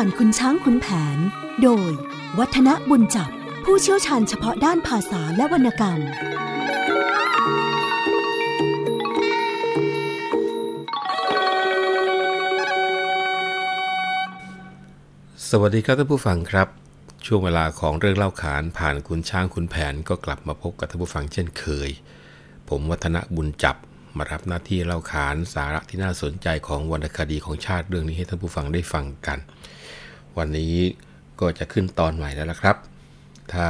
ผ่านคุณช้างคุณแผน โดย วัฒนบุญจับ ผู้เชี่ยวชาญเฉพาะด้านภาษาและวรรณกรรม สวัสดีครับท่านผู้ฟังครับ ช่วงเวลาของเรื่องเล่าขานผ่านคุณช้างคุณแผนก็กลับมาพบกับท่านผู้ฟังเช่นเคย ผมวัฒนบุญจับมารับหน้าที่เล่าขานสาระที่น่าสนใจของวรรณคดีของชาติเรื่องนี้ให้ท่านผู้ฟังได้ฟังกัน วันนี้ก็จะขึ้นตอนใหม่แล้วละครับ ถ้า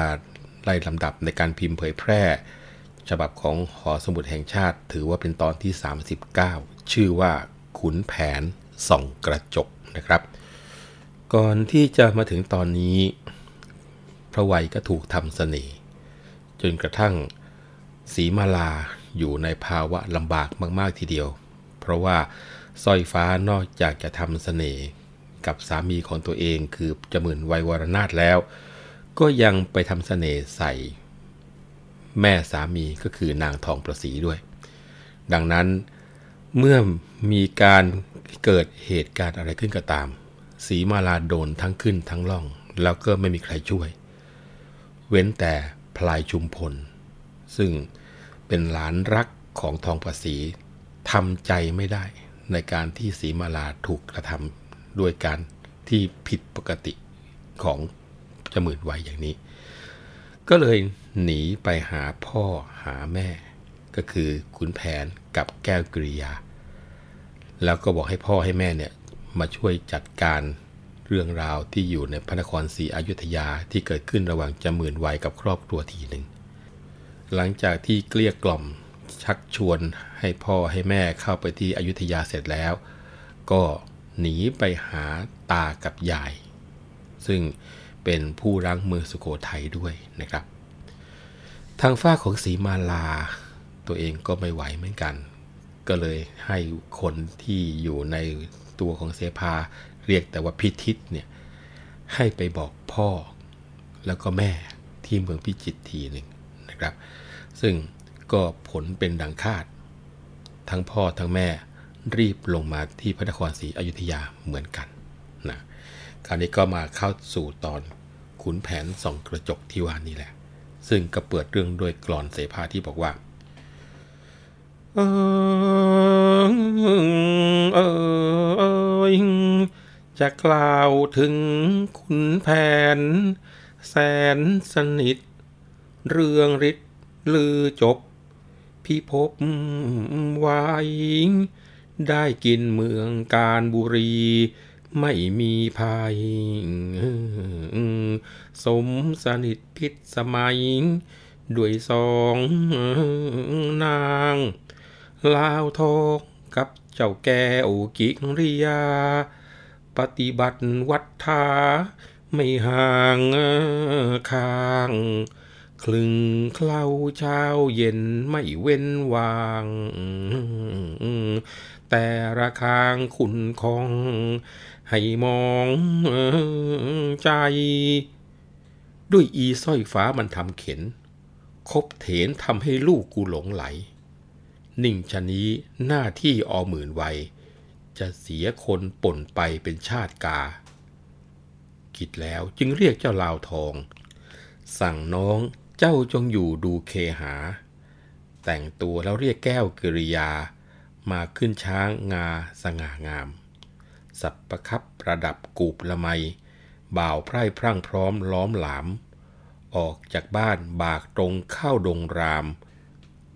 ไล่ลำดับในการพิมพ์เผยแพร่ ฉบับของหอสมุดแห่งชาติ ถือว่าเป็นตอนที่ 39 ชื่อว่าขุนแผนส่องกระจกนะครับ ก่อนที่จะมาถึงตอนนี้ พระวัยก็ถูกทำเสน่ห์จนกระทั่งสีมาลาอยู่ในภาวะลำบากมาก ๆ ทีเดียว เพราะว่าสร้อยฟ้านอกจากจะทำเสน่ห์ กับสามีของตัวเองคือจมื่นวัยวรนาถแล้ว ก็ยังไปทำเสน่ห์ใส่ แม่สามีก็คือนางทองประสีด้วย ดังนั้นเมื่อมีการเกิดเหตุการณ์อะไรขึ้นก็ตาม สีมาลาโดนทั้งขึ้นทั้งล่อง แล้วก็ไม่มีใครช่วย เว้นแต่พลายชุมพล ซึ่งเป็นหลานรักของทองประสีทำใจไม่ได้ในการที่สีมาลาถูกกระทำ ด้วยการที่ผิดปกติของจมื่นวัยอย่างนี้ ก็เลยหนีไปหาพ่อหาแม่ ก็คือขุนแผนกับแก้วกริยา แล้วก็บอกให้พ่อให้แม่เนี่ยมาช่วยจัดการเรื่องราวที่อยู่ในพระนครศรีอยุธยาที่เกิดขึ้นระหว่างจมื่นวัยกับครอบครัวทีหนึ่ง หลังจากที่เกลี้ยกล่อมชักชวนให้พ่อให้แม่เข้าไปที่อยุธยาเสร็จแล้ว ก็ หนีไปหาตากับยาย ซึ่งเป็นผู้รังเมืองสุโขทัยด้วยนะครับ ทางฝ้าของสีมาลา ตัวเองก็ไม่ไหวเหมือนกัน ก็เลยให้คนที่อยู่ในตัวของเสภาเรียกแต่ว่าพิทิศเนี่ยให้ไปบอกพ่อแล้วก็แม่ที่เมืองพิจิตรทีหนึ่งนะครับ ซึ่งก็ผลเป็นดังคาด ทั้งพ่อทั้งแม่ รีบลงมาที่พระนครศรีอยุธยาเหมือนกันนะคราวนี้ก็มาเข้าสู่ตอนขุนแผนส่องกระจกที่ว่านี้แหละ ซึ่งก็เปิดเรื่องด้วยกลอนเสภาที่บอกว่าเออเออจะกล่าวถึงขุนแผน แสนสนิท เรื่องฤทธิ์ลือจบพิภพไว้ ได้กินเมืองการบุรี ไม่มีภัย สมสนิทพิษสมัย ด้วยสองนางลาวทองกับเจ้าแก้วกิริยา ปฏิบัติวัฏฐาไม่ห่างข้าง คลึงเคล้าเช้าเย็นไม่เว้นวาง แต่ระคางขุนคอง ให้มองใจ ด้วยอีสร้อยฟ้ามันทำเข็น คบเถนทำให้ลูกกูหลงไหล นิ่งชะนี้หน้าที่อหมื่นวัยจะเสียคนป่นไปเป็นชาติกา คิดแล้วจึงเรียกเจ้าลาวทองสั่งน้อง เจ้าจงอยู่ดูเคหา แต่งตัวแล้วเรียกแก้วกิริยา มาขึ้นช้างงาสง่างาม สับประคับประดับกูบละไม บ่าวไพร่พรั่งพร้อมล้อมหลาม ออกจากบ้านบากตรงเข้าดงราม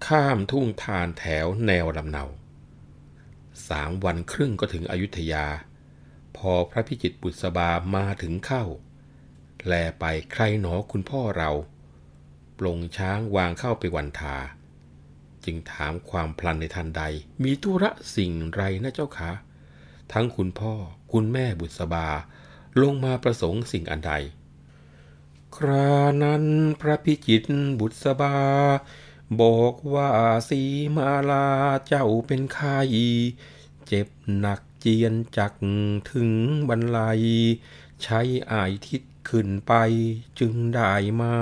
ข้ามทุ่งทานแถวแนวลำเนาสามวันครึ่งก็ถึงอยุธยา พอพระพิจิตบุษบามาถึงเข้า แลไปใครหนอคุณพ่อเรา ปลงช้างวางเข้าไปวันทา จึงถามความพลันในทันใด มีธุระสิ่งไรนะเจ้าคะ ทั้งคุณพ่อคุณแม่บุษบา ลงมาประสงค์สิ่งอันใด ครานั้นพระพิจิตบุษบา บอกว่าสีมาลาเจ้าเป็นไข้เจ็บหนักเจียนจักถึงบรรลัย ใช้อายทิศขึ้นไปจึงได้มา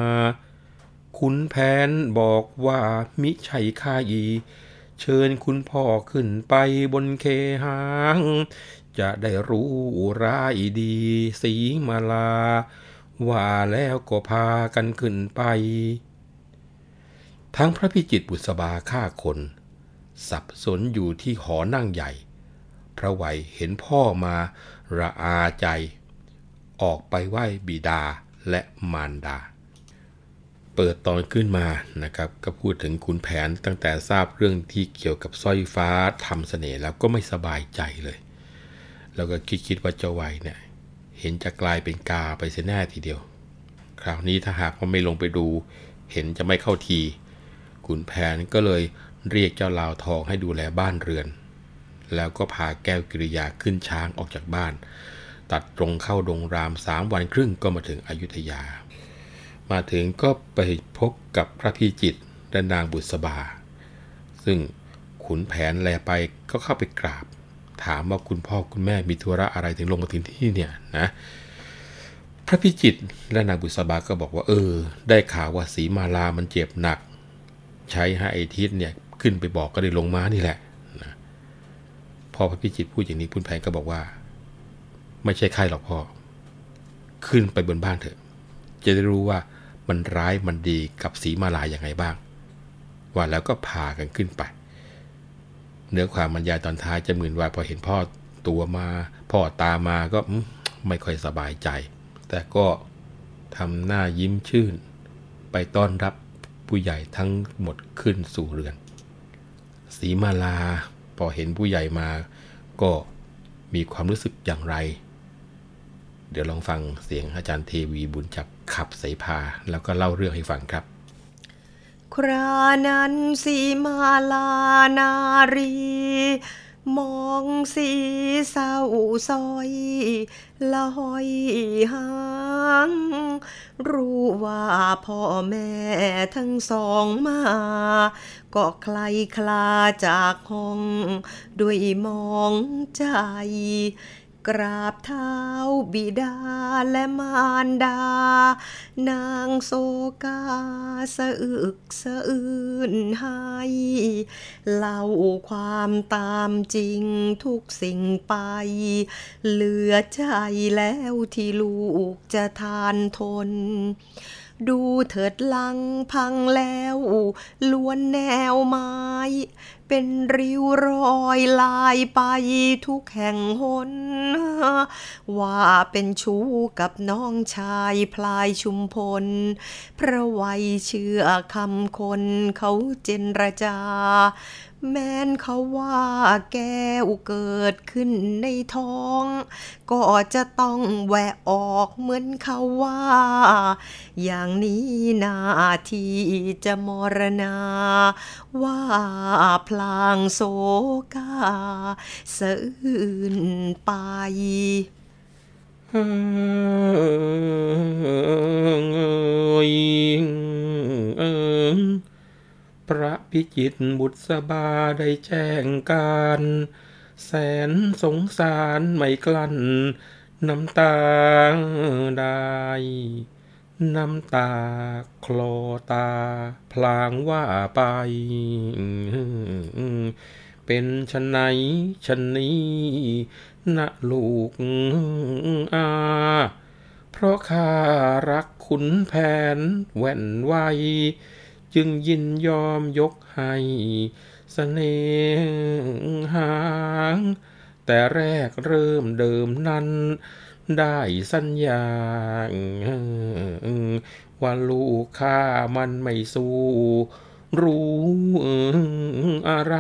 คุณแผนบอกว่ามิใช่ข้าอีเชิญคุณพ่อขึ้นไปบนเคหาง จะได้รู้ร้ายดีสีมาลา ว่าแล้วก็พากันขึ้นไป ทั้งพระพิจิตบุษบาฆ่าคน สับสนอยู่ที่หอนั่งใหญ่ พระไหวเห็นพ่อมาระอาใจ ออกไปไหว้บิดาและมารดา เปิดตอนขึ้นมานะครับก็พูดถึงขุนแผนตั้งแต่ทราบเรื่องที่เกี่ยวกับสร้อยฟ้าทำเสน่ห์แล้วก็ไม่สบายใจเลย แล้วก็คิดคิดว่าเจ้าไวเนี่ยเห็นจะกลายเป็นกาไปเสียแน่ทีเดียว คราวนี้ถ้าหากว่าไม่ลงไปดู เห็นจะไม่เข้าทีขุนแผนก็เลยเรียกเจ้าลาวทองให้ดูแลบ้านเรือน แล้วก็พาแก้วกิริยาขึ้นช้างออกจากบ้าน ตัดตรงเข้าดงรามสามวันครึ่งก็มาถึงอยุธยา มาถึงก็ไปพบกับพระพิจิตและนางบุษบา ซึ่งขุนแผนแลไปก็เข้าไปกราบ ถามว่าคุณพ่อคุณแม่มีธุระอะไรถึงลงมาถึงที่นี่เนี่ยนะ พระพิจิตและนางบุษบาก็บอกว่าเออ ได้ข่าวว่าสีมาลามันเจ็บหนัก ใช้ให้ไอทิศเนี่ยขึ้นไปบอกก็ได้ลงมานี่แหละนะพอพระพิจิตพูดอย่างนี้คุณแผนก็บอกว่า ไม่ใช่ไข้หรอกพ่อ ขึ้นไปบนบ้านเถอะ จะได้รู้ว่า มันร้ายมันดีกับสีมาลาอย่างไงบ้าง ว่าแล้วก็พากันขึ้นไป เนื้อความบรรยายตอนท้ายจะเหมือนว่าพอเห็นพ่อตัวมา พ่อตามาก็ไม่ค่อยสบายใจ แต่ก็ทำหน้ายิ้มชื่น ไปต้อนรับผู้ใหญ่ทั้งหมดขึ้นสู่เรือน สีมาลาพอเห็นผู้ใหญ่มา ก็มีความรู้สึกอย่างไร เดี๋ยวลองฟังเสียงอาจารย์เทวีบุญจับขับเสพา แล้วก็เล่าเรื่องให้ฟังครับ ครานั้นสีมาลานารี มองสีเศร้าซอยลอยหางรู้ว่าพ่อแม่ทั้งสองมา ก็ใครคลาจากห้อง ด้วยมองใจ กราบเท้าบิดาและมารดา นางโซกาสะอึกสะอื้นให้เล่าความตามจริงทุกสิ่งไป เหลือใจแล้วที่ลูกจะทานทนดูเถิดลังพังแล้ว ล้วนแนวไม้ เป็นริ้วรอยลายไปทุกแห่งหน ว่าเป็นชู้กับน้องชายพลายชุมพล พระวัยเชื่อคำคนเขาเจนรจา แม้นเขาว่าแก้วเกิดขึ้นในท้อง ก็จะต้องแหวะออกเหมือนเขาว่า อย่างนี้นาทีจะมรณา ว่าพลางโศกาสะอื่นไป พระพิจิตรบุษบาได้แจ้งการ แสนสงสารไม่กลั้น น้ำตาได้น้ำตาคลอตา พลางว่าไป เป็นชนไหนชนนี้นะลูกอา เพราะข้ารักขุนแผนแว่นไว จึงยินยอมยกให้เสน่หาง แต่แรกเริ่มเดิมนั้น ได้สัญญาว่าลูกข้ามันไม่สู้รู้อะไร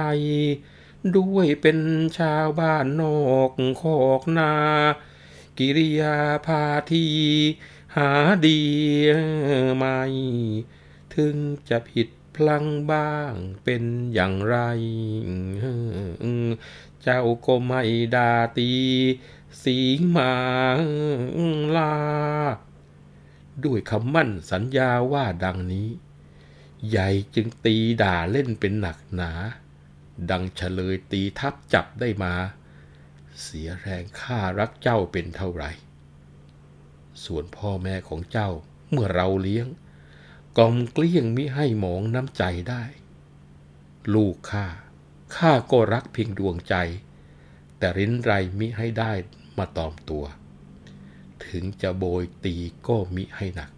ด้วยเป็นชาวบ้านนอกคอกนา กิริยาพาที หาดีไม่ ถึงจะผิดพลังบ้างเป็นอย่างไร เจ้าก็ไม่ดาตี สีมาลา ด้วยคำมั่นสัญญาว่าดังนี้ ใหญ่จึงตีด่าเล่นเป็นหนักหนา ดังเฉลยตีทับจับได้มา เสียแรงข้ารักเจ้าเป็นเท่าไหร่ ส่วนพ่อแม่ของเจ้าเมื่อเราเลี้ยง กล่อมเกลี้ยงมิให้หมองน้ำใจได้ ลูกข้าข้าก็รักเพียงดวงใจ แต่ริ้นไรมิให้ได้มาตอมตัว ถึงจะโบยตีก็มิให้หนัก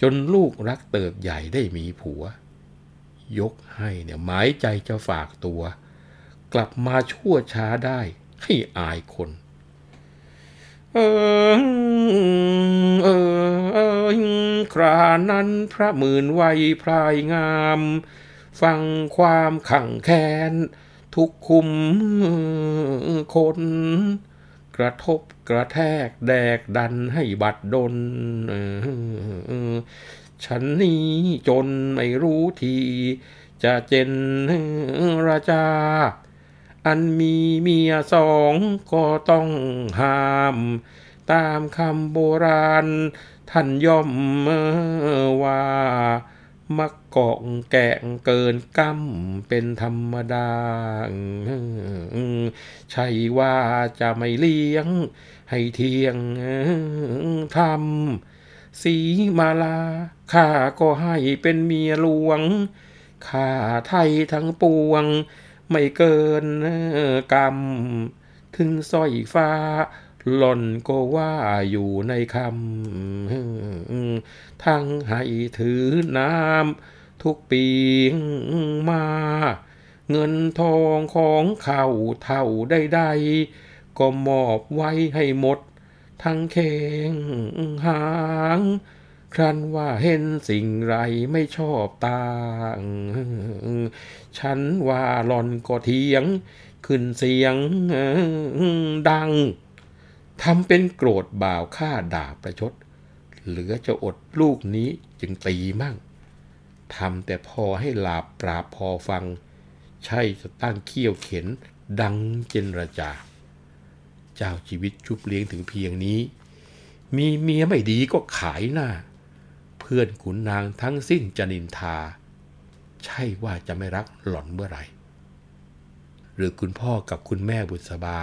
จนลูกรักเติบใหญ่ได้มีผัว ยกให้เนี่ยหมายใจจะฝากตัว กลับมาชั่วช้าได้ให้อายคน เออเออ เออครานั้นพระหมื่นวัยพรายงาม ฟังความขังแค้นทุกคุมคนกระทบกระแทกแดกดันให้บัดดลฉันนี้จนไม่รู้ที จะเจนราชาอันมีเมียสองก็ต้องห้าม ตามคำโบราณ ท่านย่อมว่ามักเกาะแกงเกินกำเป็นธรรมดา ใช่ว่าจะไม่เลี้ยง ให้เทียงทำสีมาลาข้าก็ให้เป็นเมียหลวงข้าไทยทั้งปวง ไม่เกินกรรม ถึงสร้อยฟ้า หล่อนก็ว่าอยู่ในคำทั้งให้ถือน้ำทุกปีมา เงินทองของเขาเท่าใดๆก็มอบไว้ให้หมด ทั้งเคงหาง ครั้นว่าเห็นสิ่งไรไม่ชอบตาฉันว่าหล่อนก็เทียง ขึ้นเสียงดัง ทำเป็นโกรธบ่าวฆ่าด่าประชด เหลือจะอดลูกนี้จึงตีมั่งทำแต่พอให้หลาบปราบพอฟัง ใช่จะตั้งเขี้ยวเข็นดังเจนระจา เจ้าชีวิตชุบเลี้ยงถึงเพียงนี้ มีเมียไม่ดีก็ขายหน้า เพื่อนขุนนางทั้งสิ้นจะนินทา ใช่ว่าจะไม่รักหล่อนเมื่อไหร่ หรือคุณพ่อกับคุณแม่บุษบา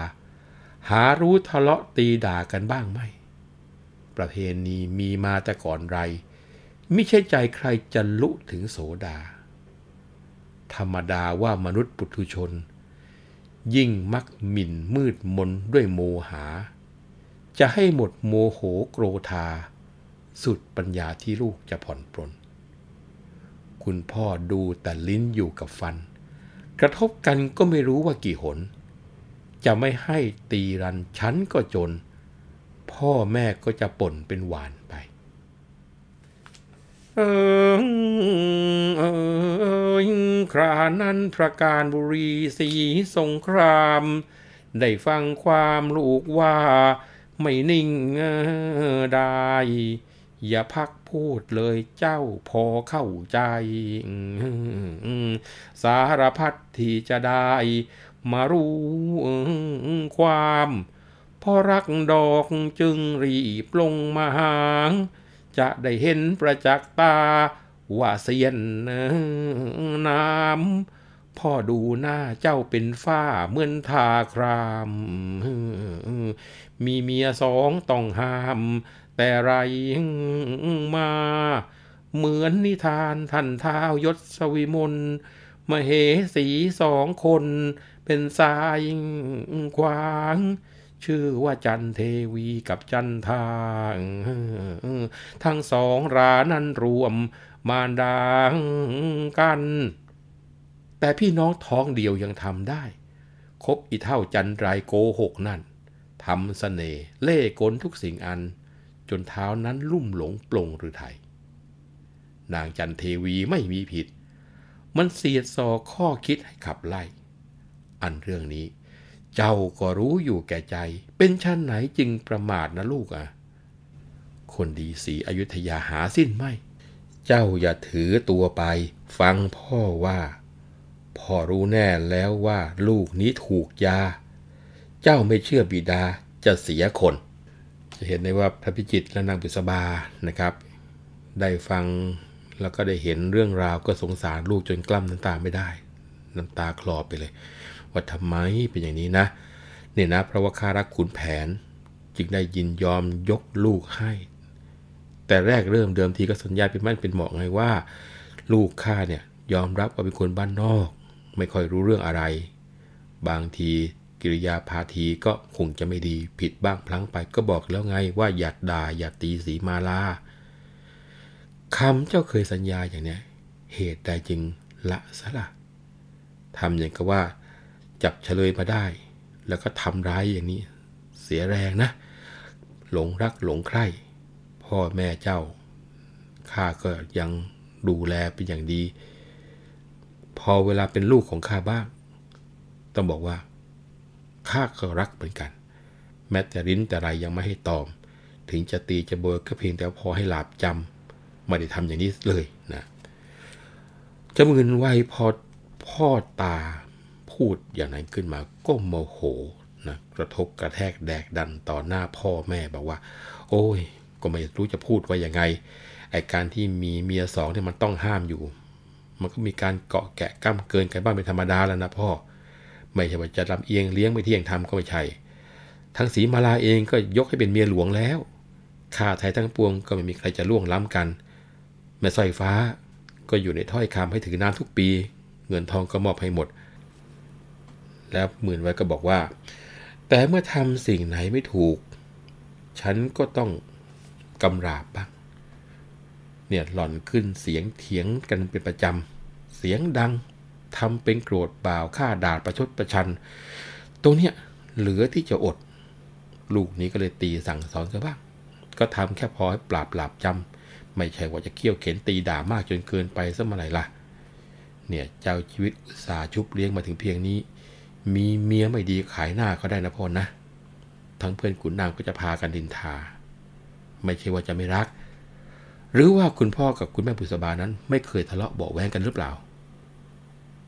หารู้ทะเลาะตีด่ากันบ้างไหม ประเพณีมีมาแต่ก่อนไรไม่ใช่ใจใครจะลุถึงโสดา ธรรมดาว่ามนุษย์ปุถุชน ยิ่งมักหมิ่นมืดมนด้วยโมหา จะให้หมดโมโหโกรธา สุดปัญญาที่ลูกจะผ่อนปลน คุณพ่อดูแต่ลิ้นอยู่กับฟัน กระทบกันก็ไม่รู้ว่ากี่หน จะไม่ให้ตีรันฉันก็จน พ่อแม่ก็จะป่นเป็นหวานไป เออเออครานั้นประการบุรีสีสงคราม ได้ฟังความลูกว่าไม่นิ่งได้ อย่าพักพูดเลยเจ้าพอเข้าใจ สารพัดที่จะได้ มารู้ความ พอรักดอกจึงรีบลงมาหาง จะได้เห็นประจักษ์ตา ว่าเสียนน้ำพ่อดูหน้าเจ้าเป็นฝ้าเหมือนทาคราม มีเมียสองต้องห้าม แต่ไรมา เหมือนนิทานท่านท้ายศสวิมลมเหสีสองคน เป็นสายควาง ชื่อว่าจันเทวีกับจันทางทั้งสองรานั้นรวมมารดากัน แต่พี่น้องท้องเดียวยังทำได้ คบอีเท่าจันไรโกหกนั่นทำสเสน่ห์เล่กลทุกสิ่งอัน จนเท้านั้นลุ่มหลงปลงหรือไทย นางจันเทวีไม่มีผิด มันเสียดสอข้อคิดให้ขับไล่ อันเรื่องนี้ เจ้าก็รู้อยู่แก่ใจ เป็นชั้นไหนจึงประมาทนะลูกอะ คนดีสีอยุธยาหาสิ้นไม่ เจ้าอย่าถือตัวไป ฟังพ่อว่า พ่อรู้แน่แล้วว่าลูกนี้ถูกยา เจ้าไม่เชื่อบิดาจะเสียคน จะเห็นได้ว่าพระพิจิตและนางบุษบานะครับ ได้ฟังแล้วก็ได้เห็นเรื่องราวก็สงสารลูกจนกลั้นน้ำตาไม่ได้ น้ำตาคลอไปเลย ว่าทำไมเป็นอย่างนี้นะเนี่ยนะเพราะว่าข้ารักขุนแผนจึงได้ยินยอมยกลูกให้ แต่แรกเริ่มเดิมทีก็สัญญาเป็นมั่นเป็นเหมาะไงว่า ลูกข้าเนี่ยยอมรับว่าเป็นคนบ้านนอก ไม่ค่อยรู้เรื่องอะไร บางทีกิริยาพาทีก็คงจะไม่ดีผิดบ้างพลั้งไปก็บอกแล้วไงว่าอย่าด่าอย่าตีสีมาลาคำเจ้าเคยสัญญาอย่างเนี้ยเหตุใดจึงละซะละทำอย่างกับว่า จับเฉลยมาได้ แล้วก็ทำร้ายอย่างนี้ เสียแรงนะ หลงรักหลงใคร่ พ่อแม่เจ้าข้าก็ยังดูแลเป็นอย่างดี พอเวลาเป็นลูกของข้าบ้าง ต้องบอกว่าข้าก็รักเหมือนกัน แม้แต่ริ้นแต่ไรยังไม่ให้ตอม ถึงจะตีจะเบิกก็เพียงแต่พอให้หลาบจำไม่ได้ทำอย่างนี้เลยนะจะมืนไวพอพ่อตา พูดอย่างนั้นขึ้นมาก็โมโหนะกระทบกระแทกแดกดันต่อหน้าพ่อแม่บอกว่า โอ้ย ก็ไม่รู้จะพูดว่ายังไงไอการที่มีเมียสองที่ยมันต้องห้ามอยู่ มันก็มีการเกาะแกะก้ำเกินกันบ้างเป็นธรรมดาแล้วนะพ่อ ไม่ใช่ว่าจะลำเอียงเลี้ยงไม่เที่ยงทำก็ไม่ใช่ทั้งสีมาลาเองก็ยกให้เป็นเมียหลวงแล้วข้าไทยทั้งปวงก็ไม่มีใครจะล่วงล้ำกัน แม่สร้อยฟ้าก็อยู่ในถ้อยคำให้ถือน้ำทุกปี เงินทองก็มอบให้หมด แล้วหมื่นไว้ก็บอกว่า แต่เมื่อทำสิ่งไหนไม่ถูก ฉันก็ต้องกำราบบ้างเนี่ยหล่อนขึ้นเสียงเถียงกันเป็นประจำ เสียงดังทำเป็นโกรธบ่าวฆ่าด่าประชดประชัน ตรงเนี้ยเหลือที่จะอด ลูกนี้ก็เลยตีสั่งสอนซะบ้าง ก็ทำแค่พอให้ปราบหลาบจำ ไม่ใช่ว่าจะเคี่ยวเข็นตีด่ามากจนเกินไปสักเมื่อไหร่ล่ะ เนี่ยเจ้าชีวิตอุตสาชุบเลี้ยงมาถึงเพียงนี้ มีเมียไม่ดีขายหน้าเขาได้นะพ่อนะ ทั้งเพื่อนขุนนางก็จะพากันดินทา ไม่ใช่ว่าจะไม่รัก หรือว่าคุณพ่อกับคุณแม่บุษบานั้น ไม่เคยทะเลาะเบาแวงกันหรือเปล่า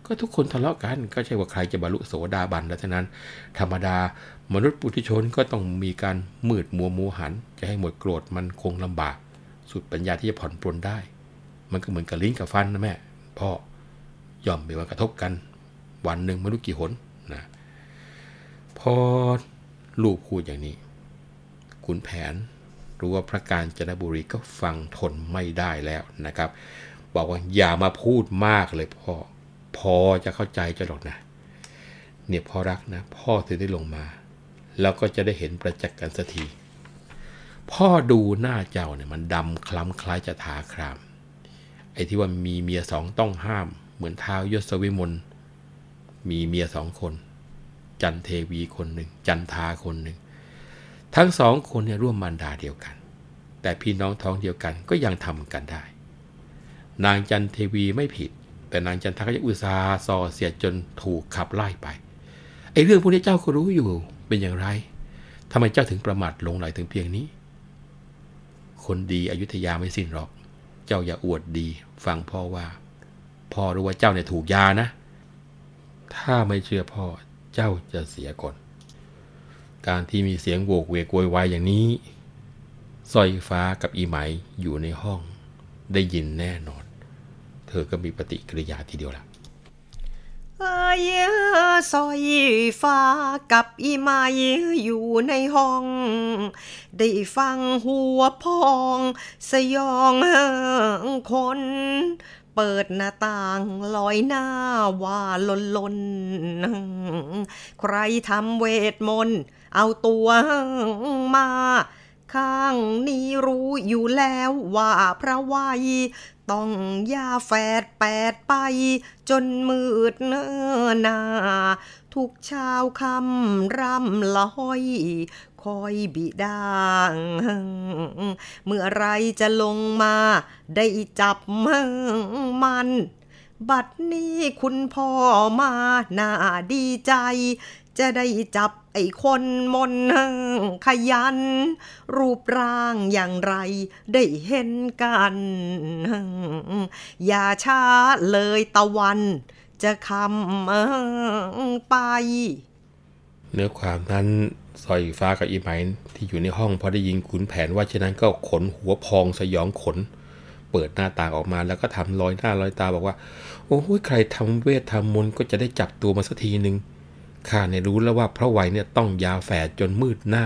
ก็ทุกคนทะเลาะกันก็ใช่ว่าใครจะบรรลุโสดาบันแล้วเท่านั้น ธรรมดามนุษย์ปุถุชนก็ต้องมีการมืดมัวมัวหัน จะให้หมดโกรธมันคงลำบาก สุดปัญญาที่จะผ่อนปลนได้ มันก็เหมือนกับลิ้นกับฟันนะแม่พ่อย่อมมีวันกระทบกัน วันหนึ่งไม่รู้กี่หน พอลูกพูดอย่างนี้ขุนแผนรู้ว่าพระการจนบุรีก็ฟังทนไม่ได้แล้วนะครับ บอกว่าอย่ามาพูดมากเลยพ่อพอจะเข้าใจจะหรอกนะ เนี่ยพ่อรักนะ พ่อถึงได้ลงมา แล้วก็จะได้เห็นประจักษ์กันสักทีพ่อดูหน้าเจ้าเนี่ยมันดำคล้ำคล้ายจะทาคราม ไอ้ที่ว่ามีเมียสองต้องห้าม เหมือนเท้ายศวิมลมีเมียสองคน จันเทวีคนหนึ่ง จันทาคนหนึ่ง ทั้งสองคนเนี่ยร่วมมารดาเดียวกัน แต่พี่น้องท้องเดียวกันก็ยังทำกันได้ นางจันเทวีไม่ผิด แต่นางจันทาก็ยังอุตสาห์ส่อเสียจนถูกขับไล่ไปไอ้เรื่องพวกนี้เจ้าก็รู้อยู่เป็นอย่างไรทำไมเจ้าถึงประมาทลงไหลถึงเพียงนี้ คนดีอยุธยาไม่สิ้นหรอก เจ้าอย่าอวดดี ฟังพ่อว่า พ่อรู้ว่าเจ้าเนี่ยถูกยานะ ถ้าไม่เชื่อพ่อ เจ้าจะเสียก่อน การที่มีเสียงโวกเวกโวยวายอย่างนี้สร้อยฟ้ากับอีไหมอยู่ในห้อง ได้ยินแน่นอน เธอก็มีปฏิกิริยาทีเดียวละเอ้ยสอยฟ้ากับอีไม้อยู่ในห้อง ได้ฟังหัวพอง สยองคน เปิดหน้าต่างลอยหน้าว่าลนลน ใครทำเวทมนต์เอาตัวมา ข้างนี้รู้อยู่แล้วว่าพระวัย ต้องยาแฝดแปดไป จนมืดเนอนาทุกเช้าคำรำละห้อย คอยบิดาเมื่อไรจะลงมา ได้จับมัน บัดนี้คุณพ่อมาน่าดีใจ จะได้จับไอ้คนมนขยัน รูปร่างอย่างไรได้เห็นกัน อย่าช้าเลยตะวันจะคำไป เนื้อความนั้นสอยฟ้ากับอีไหมที่อยู่ในห้องพอได้ยินขุนแผนว่าฉะนั้นก็ขนหัวพองสยองขน เปิดหน้าต่างออกมาแล้วก็ทำรอยหน้ารอยตาบอกว่า โอ้ยใครทำเวททำมนต์ก็จะได้จับตัวมาสักทีหนึ่งข้าเนี่ยรู้แล้วว่าพระไวยเนี่ยต้องยาแฝดจนมืดหน้า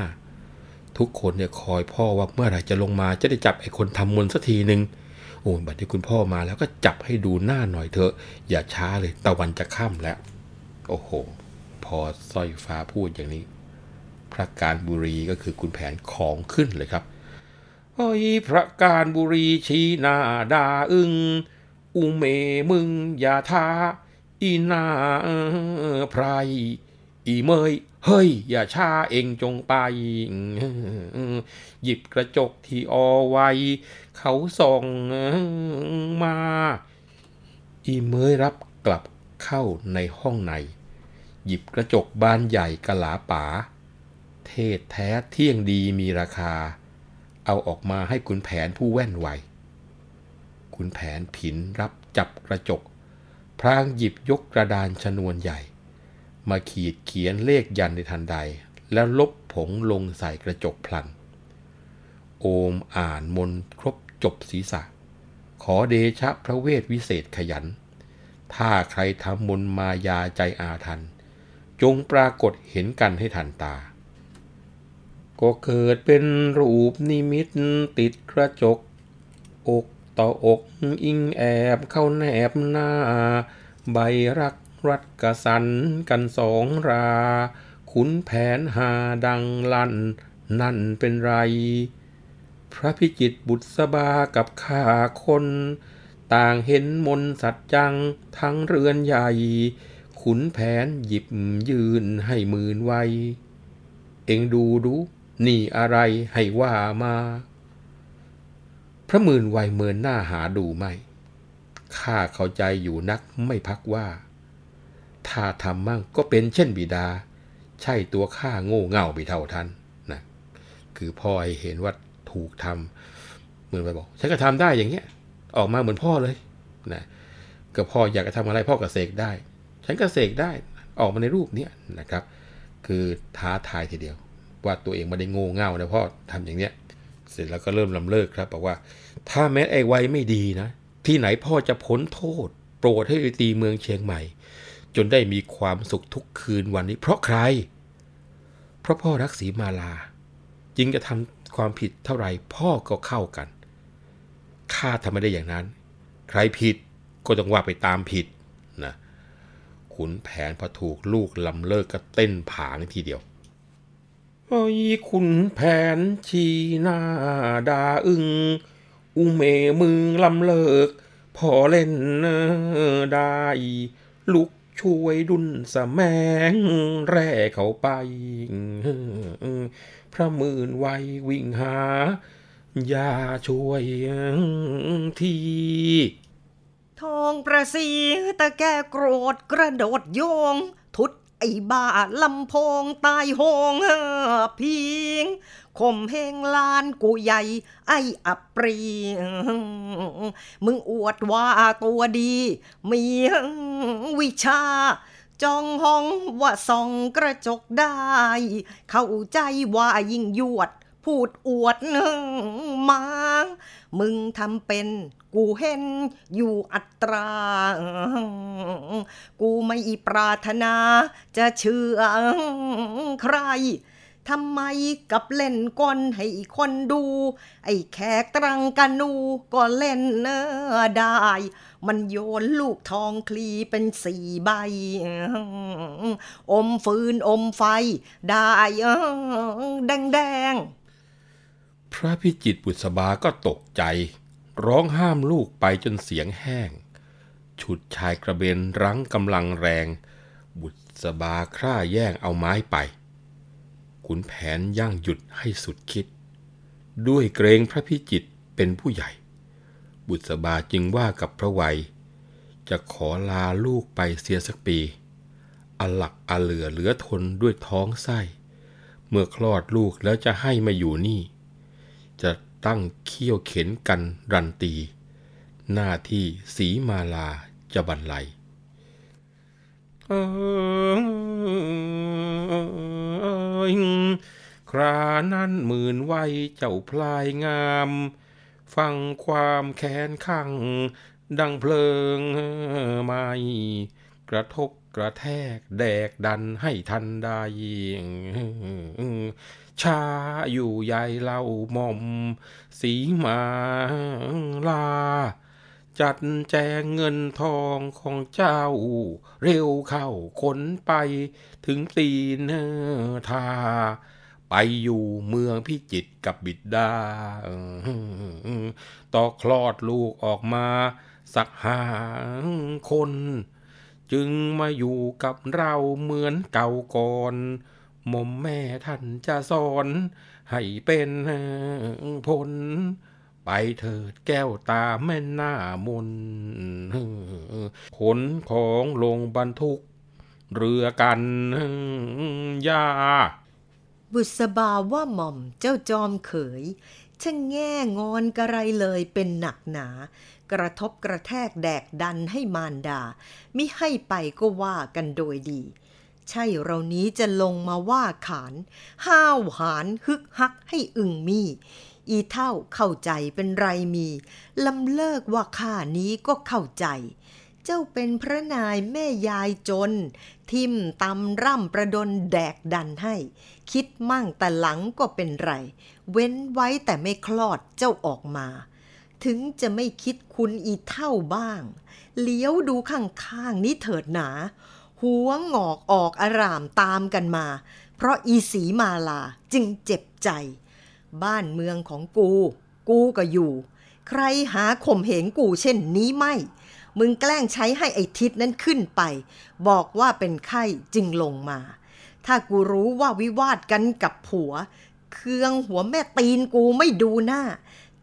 ทุกคนเนี่ยคอยพ่อว่าเมื่อไหร่จะลงมาจะได้จับไอ้คนทำมนต์สักทีหนึ่งโอ้บัดที่คุณพ่อมาแล้วก็จับให้ดูหน้าหน่อยเถอะ อย่าช้าเลยตะวันจะค่ำแล้ว โอ้โห พอสร้อยฟ้าพูดอย่างนี้ พระการบุรีก็คือคุณแผนของขึ้นเลยครับโอ้ยพระการบุรีชี้หน้าดาอึงอุเมมึงอย่าท้าอีนาไพรอีเมยเฮ้ย อย่าช้าเองจงไป หยิบกระจกที่อไว้ เขาส่องมา อีเมยรับกลับเข้าในห้องใน หยิบกระจกบานใหญ่กะหลาป๋า เทศแท้เที่ยงดีมีราคา เอาออกมาให้คุณแผนผู้แว่นไวคุณแผนผินรับจับกระจก พรางหยิบยกกระดานชนวนใหญ่ มาขีดเขียนเลขยันในทันใด แล้วลบผงลงใส่กระจกพลัน โอมอ่านมนครบจบศีรษะ ขอเดชะพระเวทวิเศษขยัน ถ้าใครทำมนมายาใจอาทัน จงปรากฏเห็นกันให้ทันตา ก็เกิดเป็นรูปนิมิตติดกระจก อกต่ออกอิงแอบเข้าแนบหน้า ใบรักรัดกระสันกันสองรา ขุนแผนหาดังลั่น นั่นเป็นไร พระพิจิตบุตรสบากับข้าคน ต่างเห็นมนสัจจังทั้งเรือนใหญ่ ขุนแผนหยิบยืนให้หมื่นไว เอ็งดูดู นี่อะไรให้ว่ามา พระมื่นวัยเมินหน้าหาดูไม่ ข้าเข้าใจอยู่นักไม่พักว่า ถ้าทำมั่งก็เป็นเช่นบิดา ใช่ตัวข้าโง่เง่าไปเท่าท่านนะคือพ่อให้เห็นว่าถูกทำเหมือนไปบอกฉันก็ทำได้อย่างเงี้ย ออกมาเหมือนพ่อเลยนะก็พ่ออยากจะทำอะไรพ่อก็เสกได้ ฉันก็เสกได้ออกมาในรูปเนี้ยนะครับ คือท้าทายทีเดียว ว่าตัวเองไม่ได้โง่เง่านะพ่อทำอย่างเนี้ย เสร็จแล้วก็เริ่มลำเลิกครับบอกว่า ถ้าแม้ไอ้ไว้ไม่ดีนะ ที่ไหนพ่อจะพ้นโทษ โปรดให้ไปตีเมืองเชียงใหม่ จนได้มีความสุขทุกคืนวันนี้ เพราะใคร เพราะพ่อรักสีมาลาจึงจะทำความผิดเท่าไหร่พ่อก็เข้ากันข้าทำไม่ได้อย่างนั้น ใครผิดก็ต้องว่าไปตามผิดนะขุนแผนพอถูกลูกลำเลิกก็เต้นผางทีเดียว อ้ยคุณแผนชีหน้าดาอึง อุเมมึงลำเลิก พอเล่นได้ ลุกช่วยดุนสแมงแร่เขาไป พระมื่นไววิ่งหา อย่าช่วยทีทองประสีตะแกโกรธกระโดดโยง อ้บ้าลำโพงตายโหงพิงข่มเฮงลานกูใหญ่ ไอ้อับปรี มึงอวดว่าตัวดี มีวิชา จองห้องว่าส่องกระจกได้ เข้าใจว่ายิ่งยวด พูดอวดมา มึงทำเป็นกูเห็นอยู่อัตรา กูไม่ปรารถนาจะเชื่อใครทำไมกับเล่นก้นให้คนดู ไอ้แขกตรังกานูก็เล่นเนอได้ มันโยนลูกทองคลีเป็นสี่ใบ อมฟืนอมไฟ ได้แดงแดง พระพิจิตบุษบาก็ตกใจ ร้องห้ามลูกไปจนเสียงแห้ง ฉุดชายกระเบนรั้งกำลังแรง บุษบาคร่าแย่งเอาไม้ไป ขุนแผนย่างหยุดให้สุดคิด ด้วยเกรงพระพิจิตเป็นผู้ใหญ่ บุษบาจึงว่ากับพระวัยจะขอลาลูกไปเสียสักปี อหลักอเหลือเหลือทนด้วยท้องไส้ เมื่อคลอดลูกแล้วจะให้มาอยู่นี่ จะตั้งเขี้ยวเข็นกันรันตี หน้าที่สีมาลาจะบรรลัยเอครานั้นหมื่นไว้เจ้าพลายงาม ฟังความแค้นข้างดังเพลิงไหม่กระทบกระแทกแดกดันให้ทันได้ ชาอยู่ใหญ่เล่าหม่อม สีมาลา จัดแจงเงินทองของเจ้า เร็วเข้าขนไปถึงตีนทา ไปอยู่เมืองพิจิตกับบิดดาต่อคลอดลูกออกมาสักหาคน จึงมาอยู่กับเราเหมือนเก่าก่อน หม่อมแม่ท่านจะสอน ให้เป็นผล ไปเถิดแก้วตาแม่หน้ามนขนของลงบรรทุก เรือกันยา บุษบาว่าหม่อมเจ้าจอมเขยช่างแง่งอนกระไรเลยเป็นหนักหนา กระทบกระแทกแดกดันให้มารดา มิให้ไปก็ว่ากันโดยดี ใช่เรานี้จะลงมาว่าขาน ห้าวหานฮึกฮักให้อึ่งมี อีเท่าเข้าใจเป็นไรมีลำเลิกว่าข้านี้ก็เข้าใจ เจ้าเป็นพระนายแม่ยายจน ทิมตำร่ำประดนแดกดันให้ คิดมั่งแต่หลังก็เป็นไร เว้นไว้แต่ไม่คลอดเจ้าออกมาถึงจะไม่คิดคุณอีเท่าบ้าง เลี้ยวดูข้างๆนี้เถิดหนา หัวงอกออกอารามตามกันมา เพราะอีสีมาลาจึงเจ็บใจ บ้านเมืองของกู กูก็อยู่ ใครหาข่มเหงกูเช่นนี้ไม่ มึงแกล้งใช้ให้ไอทิศนั้นขึ้นไป บอกว่าเป็นไข้จึงลงมา ถ้ากูรู้ว่าวิวาทกันกับผัว เครืองหัวแม่ตีนกูไม่ดูหน้า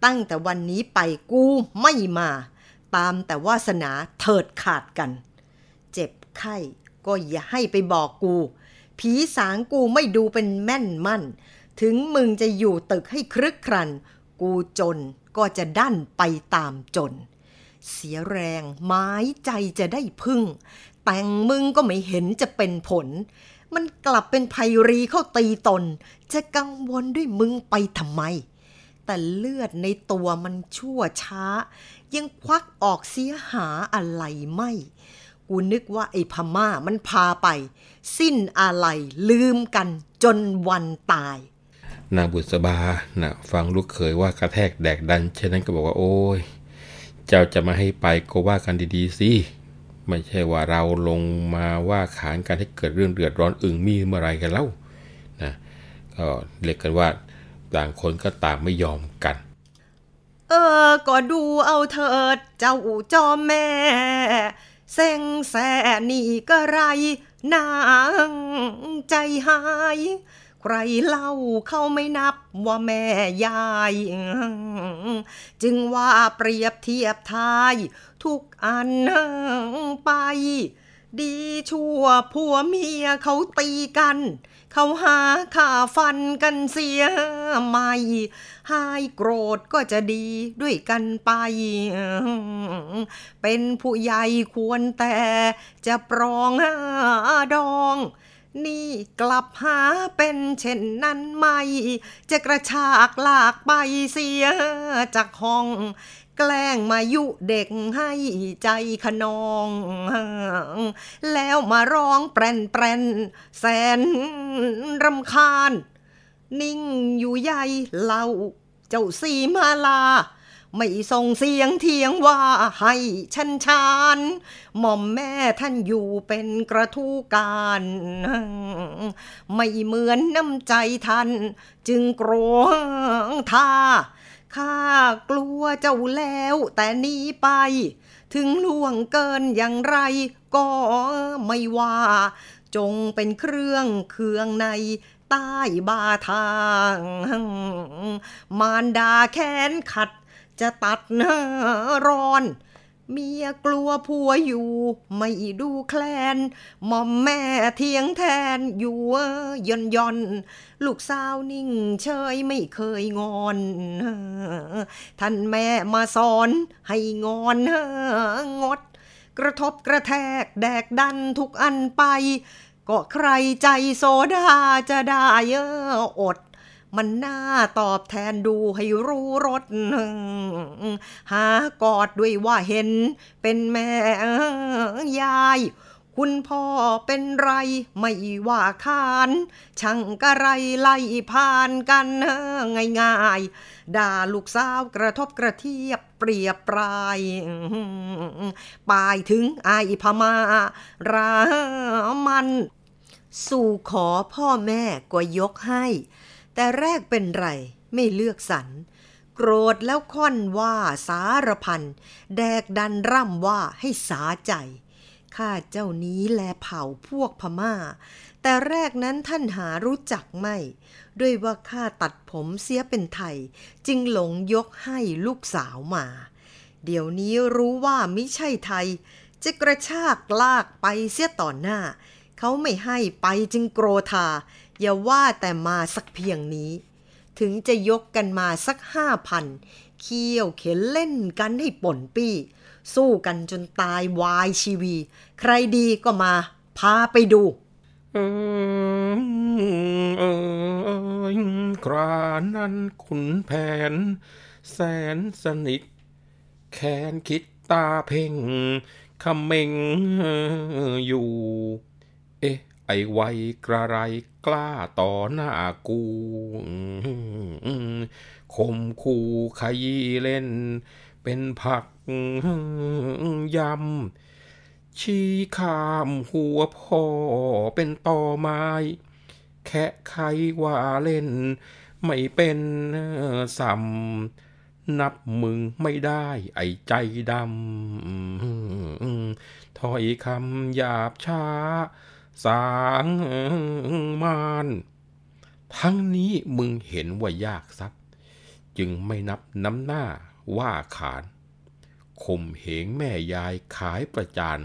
ตั้งแต่วันนี้ไปกูไม่มา ตามแต่วาสนาเถิดขาดกัน เจ็บไข้ ก็อย่าให้ไปบอกกู ผีสางกูไม่ดูเป็นแม่นมั่น ถึงมึงจะอยู่ตึกให้ครึกครัน กูจนก็จะดันไปตามจน เสียแรงไม้ใจจะได้พึ่ง แต่งมึงก็ไม่เห็นจะเป็นผล มันกลับเป็นภัยรีเข้าตีตน จะกังวลด้วยมึงไปทำไม แต่เลือดในตัวมันชั่วช้า ยังควักออกเสียหาอะไรไม่ กูนึกว่าไอ้พม่ามันพาไป สิ้นอะไรลืมกันจนวันตาย นางบุษบานะฟังลูกเขยว่ากระแทกแดกดันเช่นนั้นก็บอกว่า โอ้ย เจ้าจะมาให้ไปก็ว่ากันดีๆสิไม่ใช่ว่าเราลงมาว่าขานกันให้เกิดเรื่องเดือดร้อนอึ่งมีเมื่อไรกันเล่านะก็เรียกกันว่าต่างคนก็ต่างไม่ยอมกัน เออ ก็ดูเอาเถิดเจ้าจอมแม่ เซ็งแสนี่ก็ไรนางใจหาย ใครเล่าเขาไม่นับว่าแม่ยาย จึงว่าเปรียบเทียบทาย ทุกอันไป ดีชั่วผัวเมียเขาตีกัน เขาหาข่าฟันกันเสียไม่หายโกรธก็จะดีด้วยกันไป เป็นผู้ใหญ่ควรแต่จะปรองดอง นี่กลับหาเป็นเช่นนั้นไม่จะกระชากลากไปเสียจากห้อง แกล้งมายุเด็กให้ใจขนอง แล้วมาร้องแปรนแปรนแสนรำคาญ นิ่งอยู่ใหญ่เล่าเจ้าสีมาลา ไม่ส่งเสียงเทียงว่าให้ชันชานหม่อมแม่ท่านอยู่เป็นกระทู้การ ไม่เหมือนน้ำใจท่านจึงโกรธท่าข้ากลัวเจ้าแล้วแต่นี้ไป ถึงล่วงเกินอย่างไรก็ไม่ว่า จงเป็นเครื่องเคืองในใต้บาทาง มารดาแค้นขัด จะตัดร้อน เมียกลัวผัวอยู่ ไม่ดูแคลนหม่อมแม่เทียงแทนอยู่ย่อนย่อนลูกสาวนิ่งเฉยไม่เคยงอน ท่านแม่มาสอนให้งอนงด กระทบกระแทกแดกดันทุกอันไป ก็ใครใจโซดาจะได้เอออด มันน่าตอบแทนดูให้รู้รสหากอดด้วยว่าเห็น เป็นแม่ยาย คุณพ่อเป็นไร ไม่ว่าคานช่างกระไรไล่ผ่านกันง่ายๆ ด่าลูกสาวกระทบกระเทียบเปรียบปลายปายถึงไอพมา รามัน สู่ขอพ่อแม่ก็ยกให้ แต่แรกเป็นไรไม่เลือกสรรโกรธแล้วค่อนว่าสารพัน แดกดันร่ำว่าให้สาใจข้าเจ้านี้แลเผ่าพวกพมา่า แต่แรกนั้นท่านหารู้จักไม่ ด้วยว่าข้าตัดผมเสียเป็นไทย จึงหลงยกให้ลูกสาวมา เดี๋ยวนี้รู้ว่ามิใช่ไทย จะกระชากลากไปเสียต่อหน้า เขาไม่ให้ไปจึงโกรธา อย่าว่าแต่มาสักเพียงนี้ ถึงจะยกกันมาสักห้าพันเคี่ยวเข็นเล่นกันให้ป่นปี้ สู้กันจนตายวายชีวี ใครดีก็มา พาไปดูเออเออครานั้นขุนแผน แสนสนิทแค้นคิดตาเพ่งคำเมงอยู่ ไอ้ไวกระไรกล้าต่อหน้ากูคมคูขยี้เล่น เป็นผักยำ ชี้ข้ามหัวพ่อเป็นต่อไม้ แค่ใครว่าเล่น ไม่เป็นสัมนับมึงไม่ได้ ไอ้ใจดำถอยคำหยาบช้า สางมานทั้งนี้มึงเห็นว่ายากซับจึงไม่นับน้ำหน้าว่าขานข่มเหงแม่ยายขายประจาน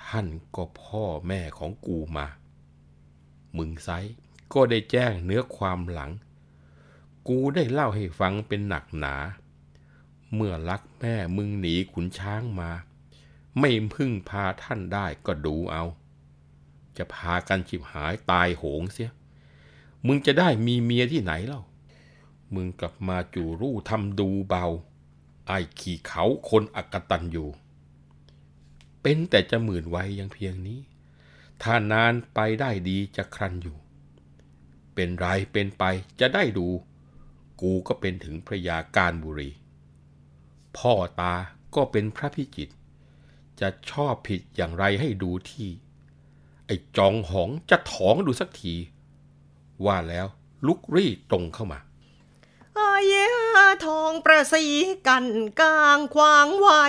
ท่านก็พ่อแม่ของกูมา มึงไซก็ได้แจ้งเนื้อความหลัง กูได้เล่าให้ฟังเป็นหนักหนา เมื่อรักแม่มึงหนีขุนช้างมา ไม่พึ่งพาท่านได้ก็ดูเอา จะพากันฉิบหายตายโหงเสีย มึงจะได้มีเมียที่ไหนเล่า มึงกลับมาจู่รู้ทำดูเบา ไอ้ขี่เขาคนอักตันอยู่ เป็นแต่จะหมื่นไวยยังเพียงนี้ ถ้านานไปได้ดีจะครันอยู่ เป็นไรเป็นไปจะได้ดู กูก็เป็นถึงพระยาการบุรี พ่อตาก็เป็นพระพิจิตรจะชอบผิดอย่างไรให้ดูที่ ไอ้จองหองจะถองดูสักที ว่าแล้วลุกรี่ตรงเข้ามาอายาทองประสีกันกลางควางไว้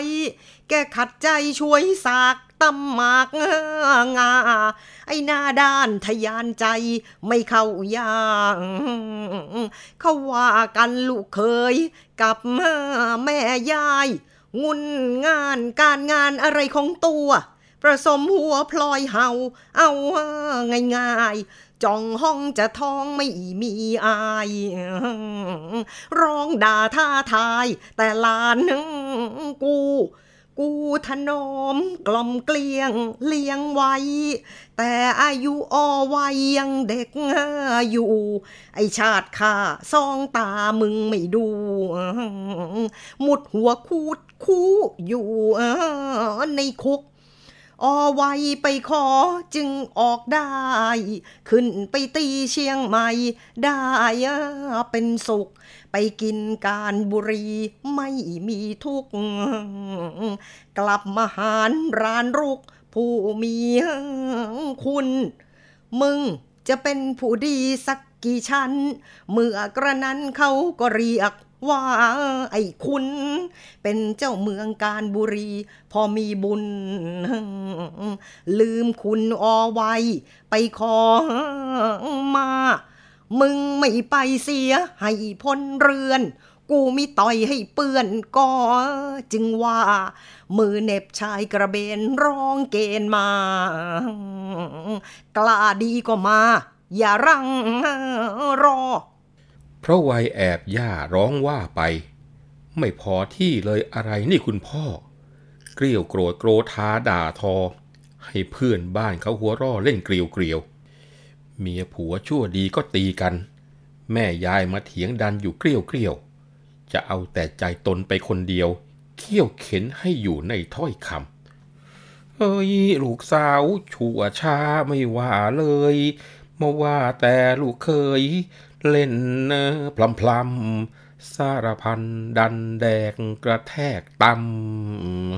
แกขัดใจช่วยสากตำหมากงา ไอ้หน้าด้านทยานใจไม่เข้าอย่างเขาว่ากันลูกเคย กับแม่ยาย งุนงานการงานอะไรของตัว ประสมหัวพลอยเห่าเอาง่ายๆจ้องห้องจะท้องไม่มีอาย ร้องด่าท่าทาย แต่ลานกู กูถนอมกล่อมเกลี้ยงเลี้ยงไว้ แต่อายุอ่อวัยยังเด็กอยู่ ไอชาติข้าซองตามึงไม่ดู หมุดหัวคูดคู่อยู่ในคุก อไวยไปขอจึงออกได้ ขึ้นไปตีเชียงใหม่ได้เป็นสุข ไปกินการบุรีไม่มีทุกข์กลับมาหารร้านรุก ผู้มีคุณ มึงจะเป็นผู้ดีสักกี่ชั้น เมื่อกระนั้นเขาก็เรียก ว่าไอ้คุณ เป็นเจ้าเมืองการบุรี พอมีบุญ ลืมคุณอไว้ไปขอมา มึงไม่ไปเสีย ให้พ้นเรือนกูมีต่อยให้เปื้อนก็จึงว่า มือเหน็บชายกระเบนร้องเกณฑ์มา กล้าดีก็มา อย่ารังรอ เพราะวัยแอบย่าร้องว่าไป ไม่พอที่เลยอะไรนี่คุณพ่อ เกลียวโกรธโกรธาด่าทอ ให้เพื่อนบ้านเขาหัวร่อเล่นเกลียวเกลียวเมียผัวชั่วดีก็ตีกัน แม่ยายมาเถียงดันอยู่เกลียวเกลียวจะเอาแต่ใจตนไปคนเดียว เขี่ยวเข็นให้อยู่ในถ้อยคำเอ้ยลูกสาวชั่วช้าไม่ว่าเลยมาว่าแต่ลูกเคยเล่นพลำพลำสารพันดันแดกกระแทกต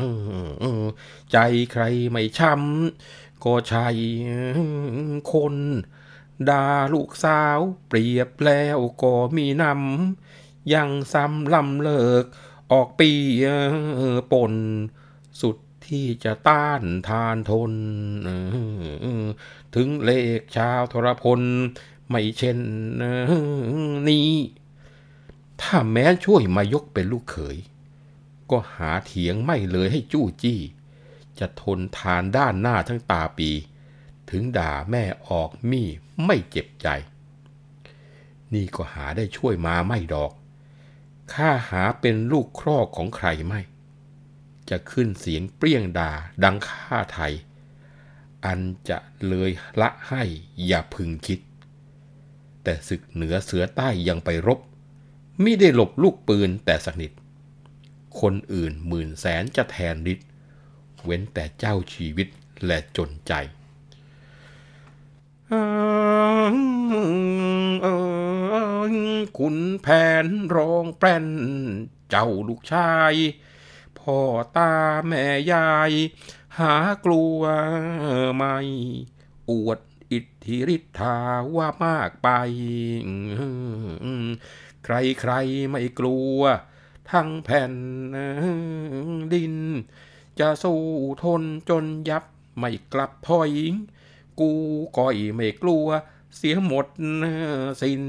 ำใจใครไม่ช้ำก็ใช่คนดาลูกสาวเปรียบแล้วก็มีนำยังซ้ำลำเลิก ออกปีปนสุดที่จะต้านทานทน ถึงเลขชาวทรพล ไม่เช่นนี้ ถ้าแม้ช่วยมายกเป็นลูกเขย ก็หาเถียงไม่เลยให้จู้จี้ จะทนทานด้านหน้าทั้งตาปี ถึงด่าแม่ออกมี่ไม่เจ็บใจ นี่ก็หาได้ช่วยมาไม่ดอก ข้าหาเป็นลูกครอกของใครไม่ จะขึ้นเสียงเปรี้ยงด่าดังข้าไทยอันจะเลยละให้อย่าพึงคิด แต่ศึกเหนือเสือใต้ยังไปรบมิได้หลบลูกปืนแต่สักนิทคนอื่นหมื่นแสนจะแทนฤทธิ์เว้นแต่เจ้าชีวิตและจนใจคุณแผนร้องแปรนเจ้าลูกชาย พ่อตาแม่ยาย หากลัวไม่ อวด อิทธิฤทธาว่ามากไป ใครใครไม่กลัว ทั้งแผ่นดิน จะสู้ทนจนยับไม่กลับถอย กูก่อยไม่กลัว เสียหมดสิน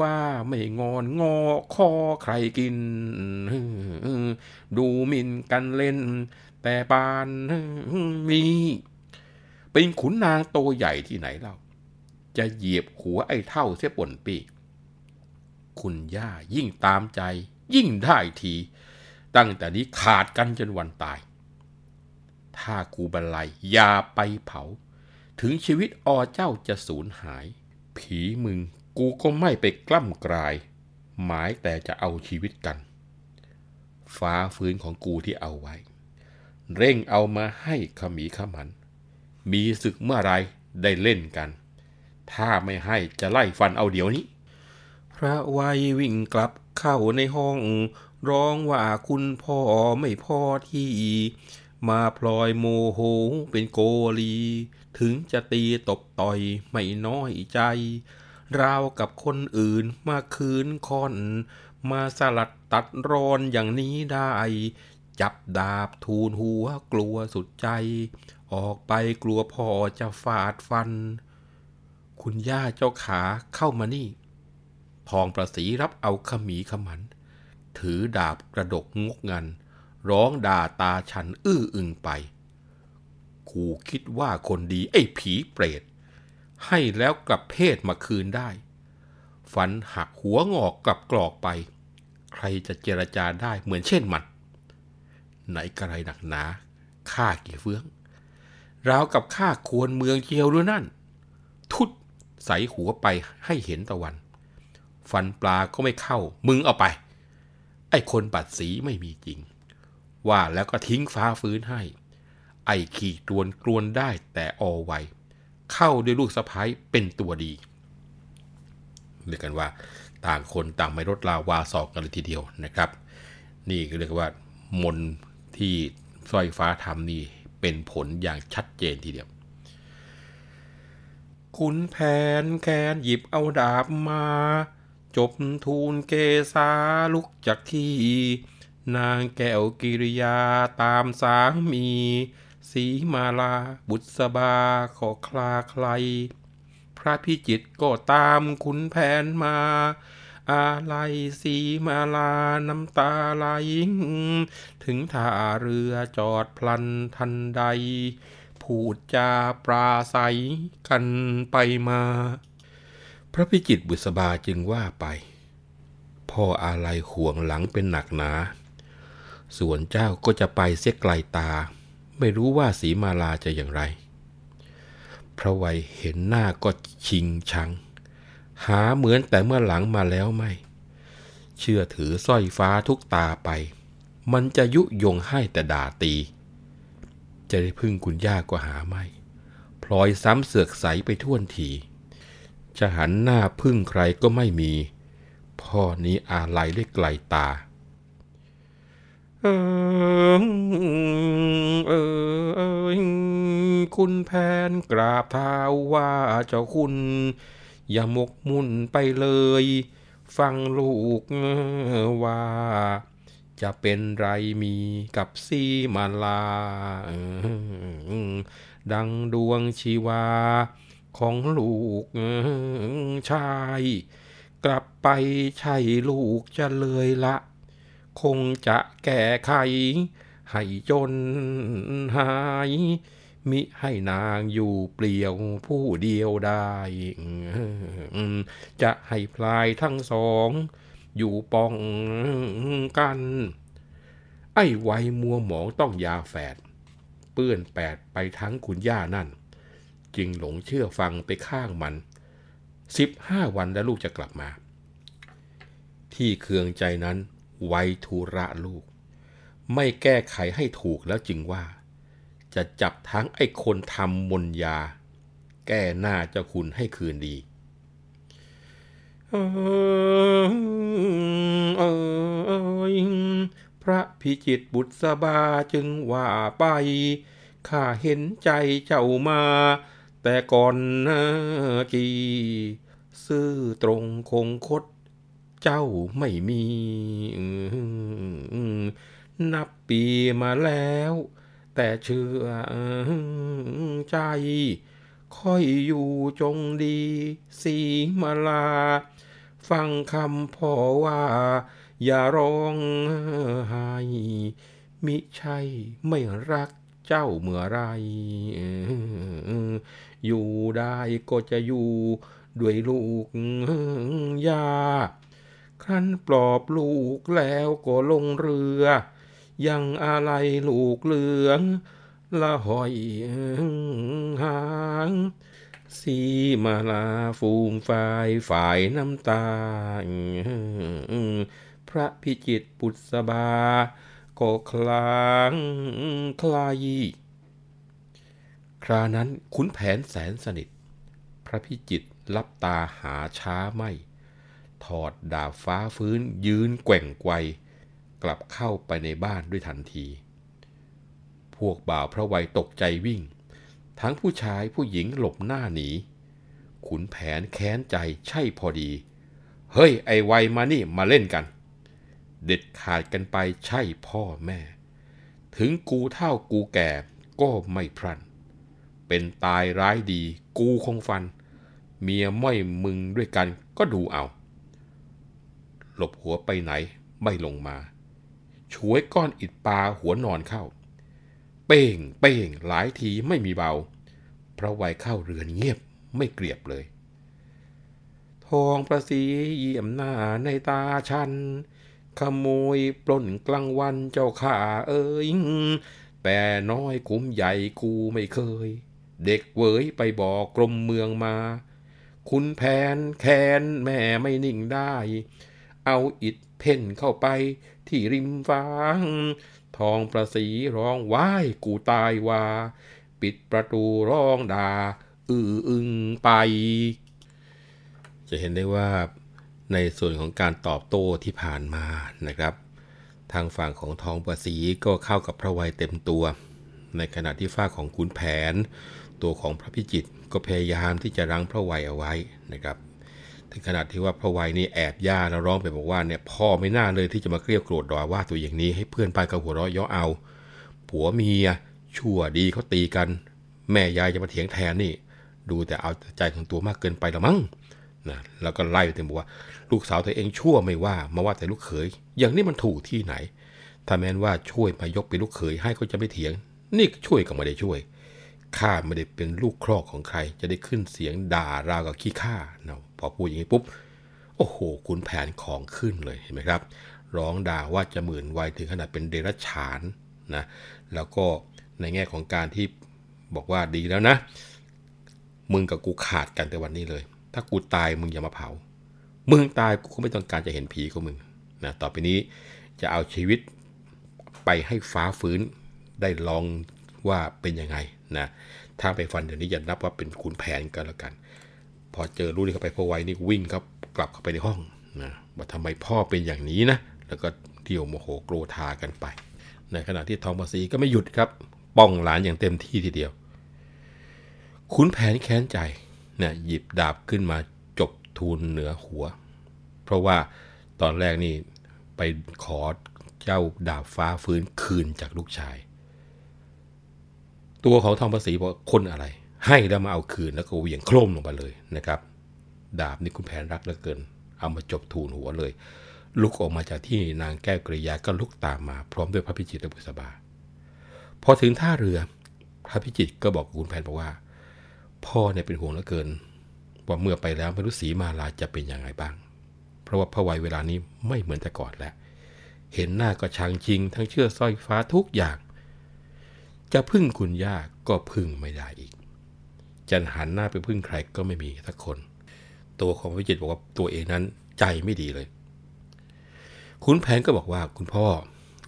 ว่าไม่งอนงอคอใครกิน ดูมินกันเล่น แต่ปานมี เป็นขุนนางโตใหญ่ที่ไหนเล่า จะเหยียบหัวไอ้เท่าเสียป่นปีคุณย่ายิ่งตามใจ ยิ่งได้ที ตั้งแต่นี้ขาดกันจนวันตาย ถ้ากูบรรลัยอย่าไปเผา ถึงชีวิตอเจ้าจะสูญหาย ผีมึงกูก็ไม่ไปกล้ำกลาย หมายแต่จะเอาชีวิตกัน ฟ้าฟื้นของกูที่เอาไว้ เร่งเอามาให้ขมีขมัน มีศึกเมื่อไรได้เล่นกัน ถ้าไม่ให้จะไล่ฟันเอาเดี๋ยวนี้ พระวัยวิ่งกลับเข้าในห้อง ร้องว่าคุณพ่อไม่พอที่ มาพลอยโมโหเป็นโกลี ถึงจะตีตบต่อยไม่น้อยใจ ราวกับคนอื่นมาคืนคอน มาสลัดตัดรอนอย่างนี้ได้ จับดาบทูลหัวกลัวสุดใจ ออกไปกลัวพ่อจะฟาดฟัน คุณย่าเจ้าขาเข้ามานี่ทองประสีรับเอาขมีขมัน ถือดาบกระดกงกงัน ร้องด่าตาฉันอื้ออึงไปกูคิดว่าคนดีไอ้ผีเปรต ให้แล้วกลับเพศมาคืนได้ ฝันหักหัวงอกกลับกรอกไป ใครจะเจรจาได้เหมือนเช่นมัน ไหนกระไรหนักหนาฆ่ากี่เฟื้อง ราวกับฆ่าควรเมืองเจียวหรือนั่น ทุดใสหัวไปให้เห็นตะวัน ฟันปลาก็ไม่เข้า มึงเอาไป ไอ้คนปัดสีไม่มีจริง ว่าแล้วก็ทิ้งฟ้าฟื้นให้ ไอ้ขี่ตวนกลวนได้แต่อไวเข้าด้วยลูกสะพ้ายเป็นตัวดีเรียกกันว่าต่างคนต่างไม่ลดลาวาสอกกันเลยทีเดียวนะครับ นี่ก็เรียกว่ามนที่สร้อยฟ้าทำนี่ เป็นผลอย่างชัดเจนทีเดียวคุณแผนแกนหยิบเอาดาบมา จบทูลเกษาลุกจากที่ นางแก้วกิริยาตามสามีสีมาลาบุษบาขอคลาใคร พระพิจิตก็ตามขุนแผนมา อาลัยสีมาลาน้ำตาไหลถึงท่าเรือจอดพลันทันใด พูดจาปราศัยกันไปมา พระพิจิตบุษบาจึงว่าไป พ่ออาลัยห่วงหลังเป็นหนักหนา ส่วนเจ้าก็จะไปเสียไกลตา ไม่รู้ว่าสีมาลาจะอย่างไร พระวัยเห็นหน้าก็ชิงชัง หาเหมือนแต่เมื่อหลังมาแล้วไม่ เชื่อถือสร้อยฟ้าทุกตาไป มันจะยุยงให้แต่ด่าตี จะได้พึ่งคุณย่าก็หาไม่พลอยซ้ำเสือกใสไปท่วนที จะหันหน้าพึ่งใครก็ไม่มี พ่อนี้อาลัยด้วยไกลตาเออเออคุณแผนกราบเท้าว่าเจ้าคุณ อย่าหมกมุ่นไปเลย ฟังลูกว่า จะเป็นไรมีกับซีมาลา ดังดวงชีวา ของลูกชาย กลับไปใช่ลูกจะเลยละ คงจะแก้ไขให้จนหาย มิให้นางอยู่เปลี่ยวผู้เดียวได้ จะให้พลายทั้งสอง อยู่ป้องกัน ไอ้ไวมัวหมองต้องยาแฝด เปื้อนแปดไปทั้งคุณย่านั่น จึงหลงเชื่อฟังไปข้างมันสิบห้าวันแล้วลูกจะกลับมา ที่เคืองใจนั้นไวทุระลูก ไม่แก้ไขให้ถูกแล้วจึงว่า จะจับทั้งไอ้คนทำมนยา แก้หน้าเจ้าคุณให้คืนดีเออเออพระพิจิตบุตรสบาจึงว่าไป ข้าเห็นใจเจ้ามา แต่ก่อนนะกีซื่อตรงคงคด เจ้าไม่มี นับปีมาแล้ว แต่เชื่อใจ ค่อยอยู่จงดีสีมาลา ฟังคำพ่อว่า อย่าร้องไห้มิใช่ไม่รักเจ้าเมื่อไรอยู่ได้ก็จะอยู่ด้วยลูกยาครั้นปลอบลูกแล้วก็ลงเรือ ยังอะไรลูกเหลือง ละหอยหางสีมาลาฟูมฝ่ายฝ่ายน้ำตา พระพิจิตปุษบา ก็คลางคลายครานั้นขุนแผนแสนสนิท พระพิจิตรลับตาหาช้าไม่ ถอดดาบฟ้าฟื้นยืนแกว่งไกว กลับเข้าไปในบ้านด้วยทันที พวกบ่าวพระวัยตกใจวิ่ง ทั้งผู้ชายผู้หญิงหลบหน้าหนี ขุนแผนแค้นใจใช่พอดี เฮ้ย ไอไวมานี่มาเล่นกัน เด็ดขาดกันไปใช่พ่อแม่ ถึงกูเท่ากูแก่ก็ไม่พรัน เป็นตายร้ายดีกูคงฟัน เมียไม่มึงด้วยกันก็ดูเอา หลบหัวไปไหนไม่ลงมา ช่วยก้อนอิดปลาหัวนอนเข้า เป้งเป้งหลายทีไม่มีเบา พระวัยเข้าเรือนเงียบไม่เกลียบเลย ทองประสีเยี่ยมหน้าในตาชัน ขโมยปล้นกลางวันเจ้าข่าเอ้ยแปรน้อยคุ้มใหญ่กูไม่เคย เด็กเวยไปบอกกรมเมืองมา คุณแผนแค้นแม่ไม่นิ่งได้ เอาอิดเพ่นเข้าไป ที่ริมฟ้า ทองประสีร้องว้ายกูตายว่า ปิดประตูร้องด่าอืออึงไป จะเห็นได้ว่าในส่วนของการตอบโต้ที่ผ่านมานะครับ ทางฝั่งของทองประสีก็เข้ากับพระวัยเต็มตัว ในขณะที่ฝ้าของขุนแผน ตัวของพระพิจิตรก็พยายามที่จะรั้งพระวัยเอาไว้นะครับ ถึงขนาดที่ว่าพระวัยนี่แอบย่าแล้วร้องไปบอกว่าเนี่ยพ่อไม่น่าเลยที่จะมาเกลียวโกรธดอว่าตัวอย่างนี้ให้เพื่อนไปกับหัวเราะย่อเอา ผัวเมียชั่วดีเขาตีกัน แม่ยายจะมาเถียงแทนนี่ ดูแต่เอาใจของตัวมากเกินไปละมั้งนะแล้วก็ไล่ไปถึงบอกว่า ลูกสาวตัวเองชั่วไม่ว่ามาว่าแต่ลูกเขย อย่างนี้มันถูกที่ไหน ถ้าแม้นว่าช่วยมายกเป็นลูกเขยให้ก็จะไม่เถียง นี่ช่วยก็ไม่ได้ช่วยข้าไม่ได้เป็นลูกครอกของใคร จะได้ขึ้นเสียงด่าราวกับขี้ข้าเนาะ พอพูดอย่างนี้ปุ๊บ โอ้โหคุณแผนของขึ้นเลยเห็นไหมครับ ร้องด่าว่าจะหมื่นวัยถึงขนาดเป็นเดรัจฉานนะแล้วก็ในแง่ของการที่บอกว่าดีแล้วนะ มึงกับกูขาดกันแต่วันนี้เลย ถ้ากูตายมึงอย่ามาเผา มึงตายกูก็ไม่ต้องการจะเห็นผีของมึงนะต่อไปนี้จะเอาชีวิตไปให้ฟ้าฟื้นได้ลองว่าเป็นยังไงนะถ้าไปฟันเดี๋ยวนี้อย่านับว่าเป็นขุนแผนกันแล้วกัน พอเจอรู้นี่เข้าไปพ่อไว้นี่วิ่งครับกลับเข้าไปในห้องนะว่าทำไมพ่อเป็นอย่างนี้นะ แล้วก็เที่ยวโมโหโกรธากันไป ในขณะที่ทองภาษีก็ไม่หยุดครับ ป้องหลานอย่างเต็มที่ทีเดียว ขุนแผนแค้นใจเนี่ยหยิบดาบขึ้นมาจบทูลเหนือหัว เพราะว่าตอนแรกนี่ไปขอเจ้าดาบฟ้าฟื้นคืนจากลูกชาย ตัวของทองภาษีบอกคนอะไร ให้แล้วมาเอาคืนแล้วก็เหวี่ยงโครมลงไปเลยนะครับ ดาบนี่คุณแผนรักเหลือเกิน เอามาจบทูลหัวเลย ลุกออกมาจากที่นางแก้วกริยาก็ลุกตามมา พร้อมด้วยพระพิจิตรและบุษบา พอถึงท่าเรือ พระพิจิตรก็บอกคุณแผนบอกว่า พ่อเนี่ยเป็นห่วงเหลือเกิน ว่าเมื่อไปแล้วไม่รู้สีมาลาจะเป็นยังไงบ้าง เพราะว่าพระวัยเวลานี้ไม่เหมือนแต่ก่อนแล้วเห็นหน้าก็ชังชิง ทั้งเชื่อสร้อยฟ้าทุกอย่าง จะพึ่งคุณย่าก็พึ่งไม่ได้อีก จะหันหน้าไปพึ่งใครก็ไม่มีสักคน ตัวของวิจิตรบอกว่าตัวเองนั้นใจไม่ดีเลยคุณแผนก็บอกว่าคุณพ่อ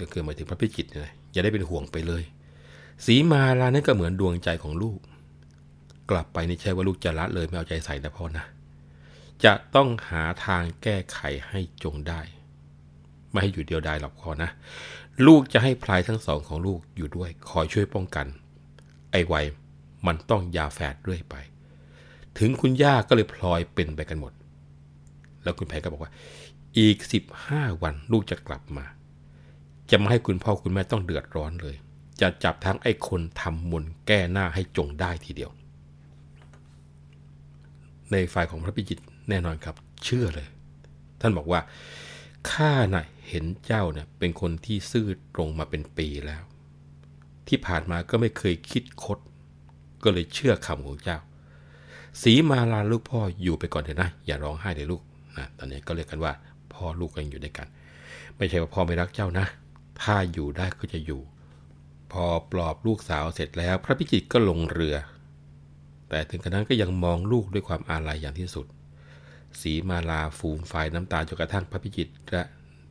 ก็คือหมายถึงพระพิจิตรเนี่ยอย่าได้เป็นห่วงไปเลย สีมาลานั่นก็เหมือนดวงใจของลูก กลับไปนี่ใช่ว่าลูกจะละเลยไม่เอาใจใส่นะพ่อนะ จะต้องหาทางแก้ไขให้จงได้ ไม่ให้อยู่เดียวดายหรอกพ่อนะ ลูกจะให้พลายทั้งสองของลูกอยู่ด้วย คอยช่วยป้องกัน ไอ้ไว มันต้องยาแฝดเรื่อยไป ถึงคุณย่าก็เลยพลอยเป็นไปกันหมด แล้วคุณแพรก็บอกว่า อีก 15 วันลูกจะกลับมา จะไม่ให้คุณพ่อคุณแม่ต้องเดือดร้อนเลย จะจับทั้งไอ้คนทำมนแก้หน้าให้จงได้ทีเดียว ในฝ่ายของพระพิจิตแน่นอนครับ เชื่อเลย ท่านบอกว่าข้าน่ะเห็นเจ้าเนี่ยเป็นคนที่ซื่อตรงมาเป็นปีแล้ว ที่ผ่านมาก็ไม่เคยคิดคด ก็เลยเชื่อคำของเจ้า สีมาลาลูกพ่ออยู่ไปก่อนเถอะนะ อย่าร้องไห้เลยลูกนะตอนนี้ก็เรียกกันว่าพ่อลูกกันอยู่ด้วยกัน ไม่ใช่ว่าพ่อไม่รักเจ้านะ ถ้าอยู่ได้ก็จะอยู่ พอปลอบลูกสาวเสร็จแล้ว พระพิจิตรก็ลงเรือ แต่ถึงกระนั้นก็ยังมองลูกด้วยความอาลัยอย่างที่สุด สีมาลาฟูมไฟน้ำตาจนกระทั่งพระพิจิตรและ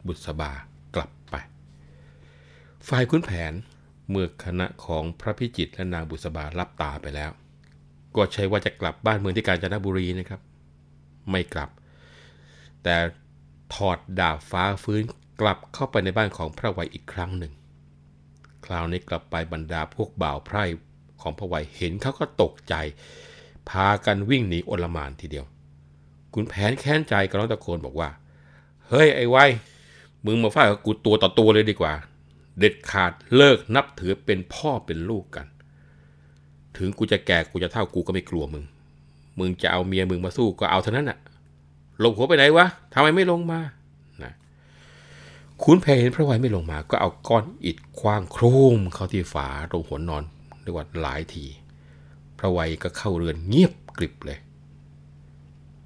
บุษบากลับไป ฝ่ายขุนแผน เมื่อคณะของพระพิจิตรและนางบุษบารับตาไปแล้ว ก็ใช้ว่าจะกลับบ้านเมืองที่กาญจนบุรีนะครับ ไม่กลับ แต่ถอดดาบฟ้าฟื้นกลับเข้าไปในบ้านของพระวัยอีกครั้งหนึ่ง คราวนี้กลับไปบรรดาพวกบ่าวไพร่ของพระวัยเห็นเขาก็ตกใจ พากันวิ่งหนีโอลมานทีเดียวคุณแผนแค้นใจก็ร้องตะโกนบอกว่า เฮ้ยไอ้ไวมึงมาฟาดกับกูตัวต่อตัวเลยดีกว่า เด็ดขาดเลิกนับถือเป็นพ่อเป็นลูกกัน ถึงกูจะแก่กูจะเท่ากูก็ไม่กลัวมึง มึงจะเอาเมียมึงมาสู้ก็เอาเท่านั้นน่ะลงหัวไปไหนวะทำไมไม่ลงมานะคุณแพเห็นพระวัยไม่ลงมา ก็เอาก้อนอิฐคว้างโครมเข้าที่ฝาตรงหัวนอนเรียกว่าหลายที พระวัยก็เข้าเรือนเงียบกริบเลย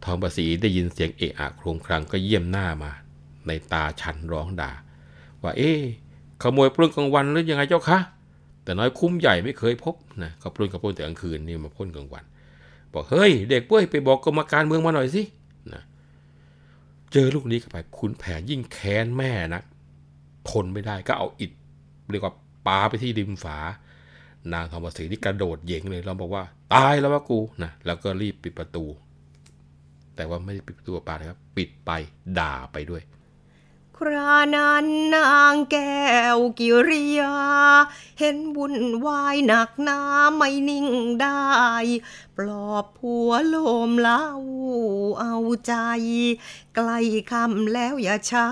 ทองประสีได้ยินเสียงเอะอะโครมครังก็เยี่ยมหน้ามา ในตาชันร้องด่า ว่าเอ๊ะ ขโมยปล้นกลางวันหรือยังไงเจ้าคะแต่น้อยคุ้มใหญ่ไม่เคยพบนะเขาปล้นกับปล้นแต่กลางคืนนี่มาปล้นกลางวัน บอกเฮ้ย เด็กเว้ยไปบอกกรรมการเมืองมาหน่อยสินะเจอลูกนี้เข้าไปคุณแผนยิ่งแค้นแม่นะทนไม่ได้ก็เอาอิฐเรียกว่าปาไปที่ริมฝานางทองประสีนี่กระโดดเหย่งเลยเราบอกว่าตายแล้ววะกูนะแล้วก็รีบปิดประตู แต่ว่าไม่ได้ปิดประตูปานะครับ ปิดไปด่าไปด้วย ครานั้นนางแก้วกิริยา เห็นบุญวายหนักหนาไม่นิ่งได้ ปลอบผัวโลมเล่าเอาใจ ใกล้คำแล้วอย่าช้า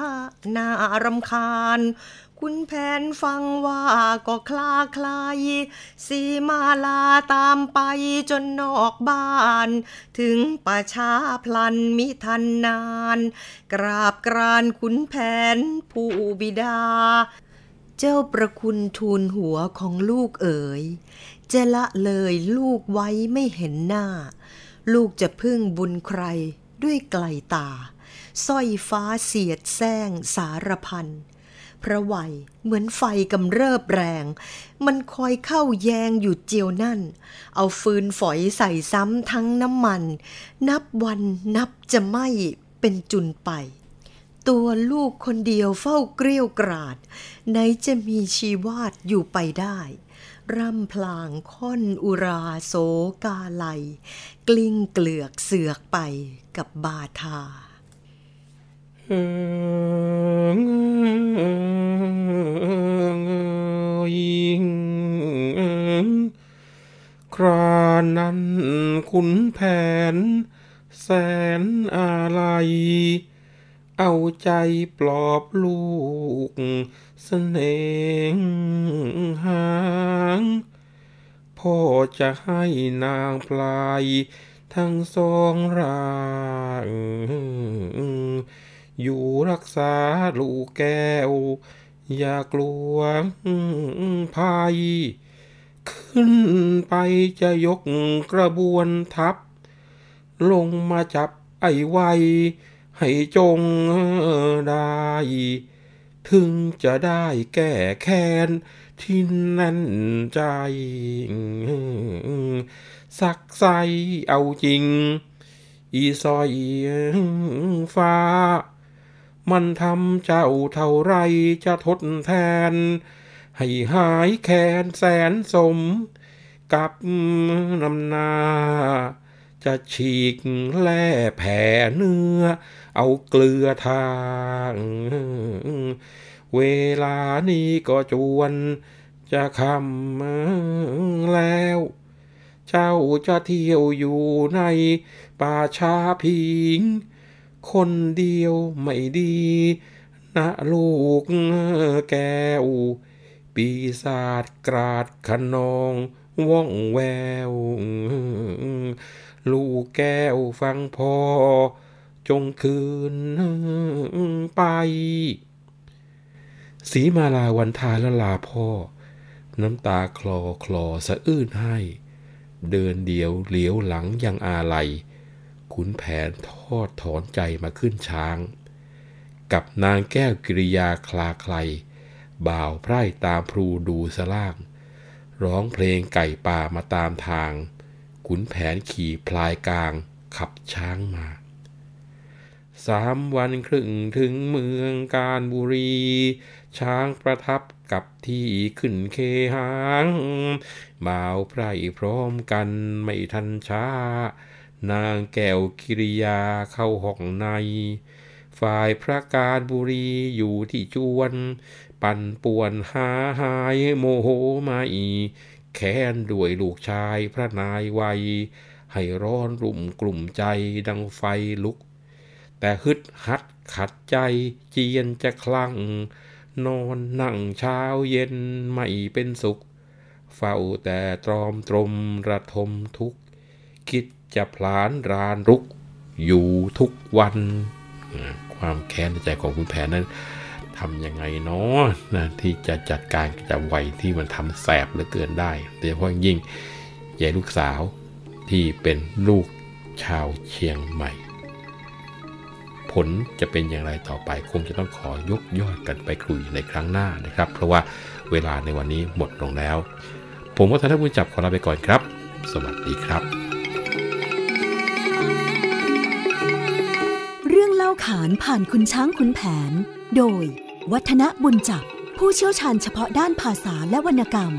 น่ารำคาญ คุณแผนฟังว่าก็คลาคลาย สีมาลาตามไปจนนอกบ้าน ถึงป่าช้าพลันมิทันนาน กราบกรานขุนแผนผู้บิดา เจ้าประคุณทูลหัวของลูกเอ๋ยจะละเลยลูกไว้ไม่เห็นหน้า ลูกจะพึ่งบุญใครด้วยไกลตาสร้อยฟ้าเสียดแซงสารพัน พระวัยเหมือนไฟกำเริบแรง มันคอยเข้าแยงอยู่เจียวนั่น เอาฟืนฝอยใส่ซ้ำทั้งน้ำมัน นับวันนับจะไม่เป็นจุนไป ตัวลูกคนเดียวเฝ้าเกลี้ยวกราด ไหนจะมีชีวาดอยู่ไปได้ ร่ำพลางค่อนอุราโสกาไลกลิ้งเกลือกเสือกไปกับบาทา ยิงครานั้นขุนแผน แสนอะไรเอาใจปลอบลูกเสน่หางพ่อจะให้นางพลายทั้งสองร่าง อยู่รักษาลูกแก้ว อย่ากลัวภัย ขึ้นไปจะยกกระบวนทัพ ลงมาจับไอ้ไวให้จงได้ ถึงจะได้แก้แค้นที่แน่นใจ สักใสเอาจริง อีซอยฟ้า มันทำเจ้าเท่าไรจะทดแทน ให้หายแค้นแสนสม กับนำนา จะฉีกแล่แผ่เนื้อ เอาเกลือทาง เวลานี้ก็จวนจะคำแล้ว เจ้าจะเที่ยวอยู่ในป่าช้าพิง คนเดียวไม่ดี นะลูกแก้ว ปีศาจกราดขนองว่องแวว ลูกแก้วฟังพ่อจงคืนไปสีมาลาวันทาละลาพ่อ น้ำตาคลอคลอสะอื้นให้ เดินเดียวเหลียวหลังยังอาลัย ขุนแผนทอดถอนใจมาขึ้นช้าง กับนางแก้วกิริยาคลาใคร บ่าวไพร่ตามพลูดูสล่าง ร้องเพลงไก่ป่ามาตามทาง ขุนแผนขี่พลายกลางขับช้างมา สามวันครึ่งถึงเมืองการบุรี ช้างประทับกับที่ขึ้นเคหางบ่าวไพร่พร้อมกันไม่ทันช้า นางแก้วกิริยาเข้าห้องใน ฝ่ายพระการบุรีอยู่ที่จวน ปั่นป่วนหาหายโมโหไม่แค้นด้วยลูกชายพระนายวัย ให้ร้อนรุ่มกลุ่มใจดังไฟลุก แต่ฮึดฮัดขัดใจเจียนจะคลั่ง นอนนั่งเช้าเย็นไม่เป็นสุข เฝ้าแต่ตรอมตรมระทมทุกข์คิด จะพลานรานรุก อยู่ทุกวัน ความแค้นในใจของคุณแผนนั้นทำยังไงเนาะนะที่จะจัดการกับวัยที่มันทำแสบเหลือเกินได้โดยเฉพาะยิ่งยายลูกสาวที่เป็นลูกชาวเชียงใหม่ ผลจะเป็นอย่างไรต่อไป คงจะต้องขอยกยอดกันไปคุยในครั้งหน้านะครับ เพราะว่าเวลาในวันนี้หมดลงแล้ว ผมวัฒนบุญจับขอลาไปก่อนครับ สวัสดีครับาขานผ่านคุณช้างคุณแผน โดย วัฒนบุญจับผู้เชี่ยวชาญเฉพาะด้านภาษาและวรรณกรรม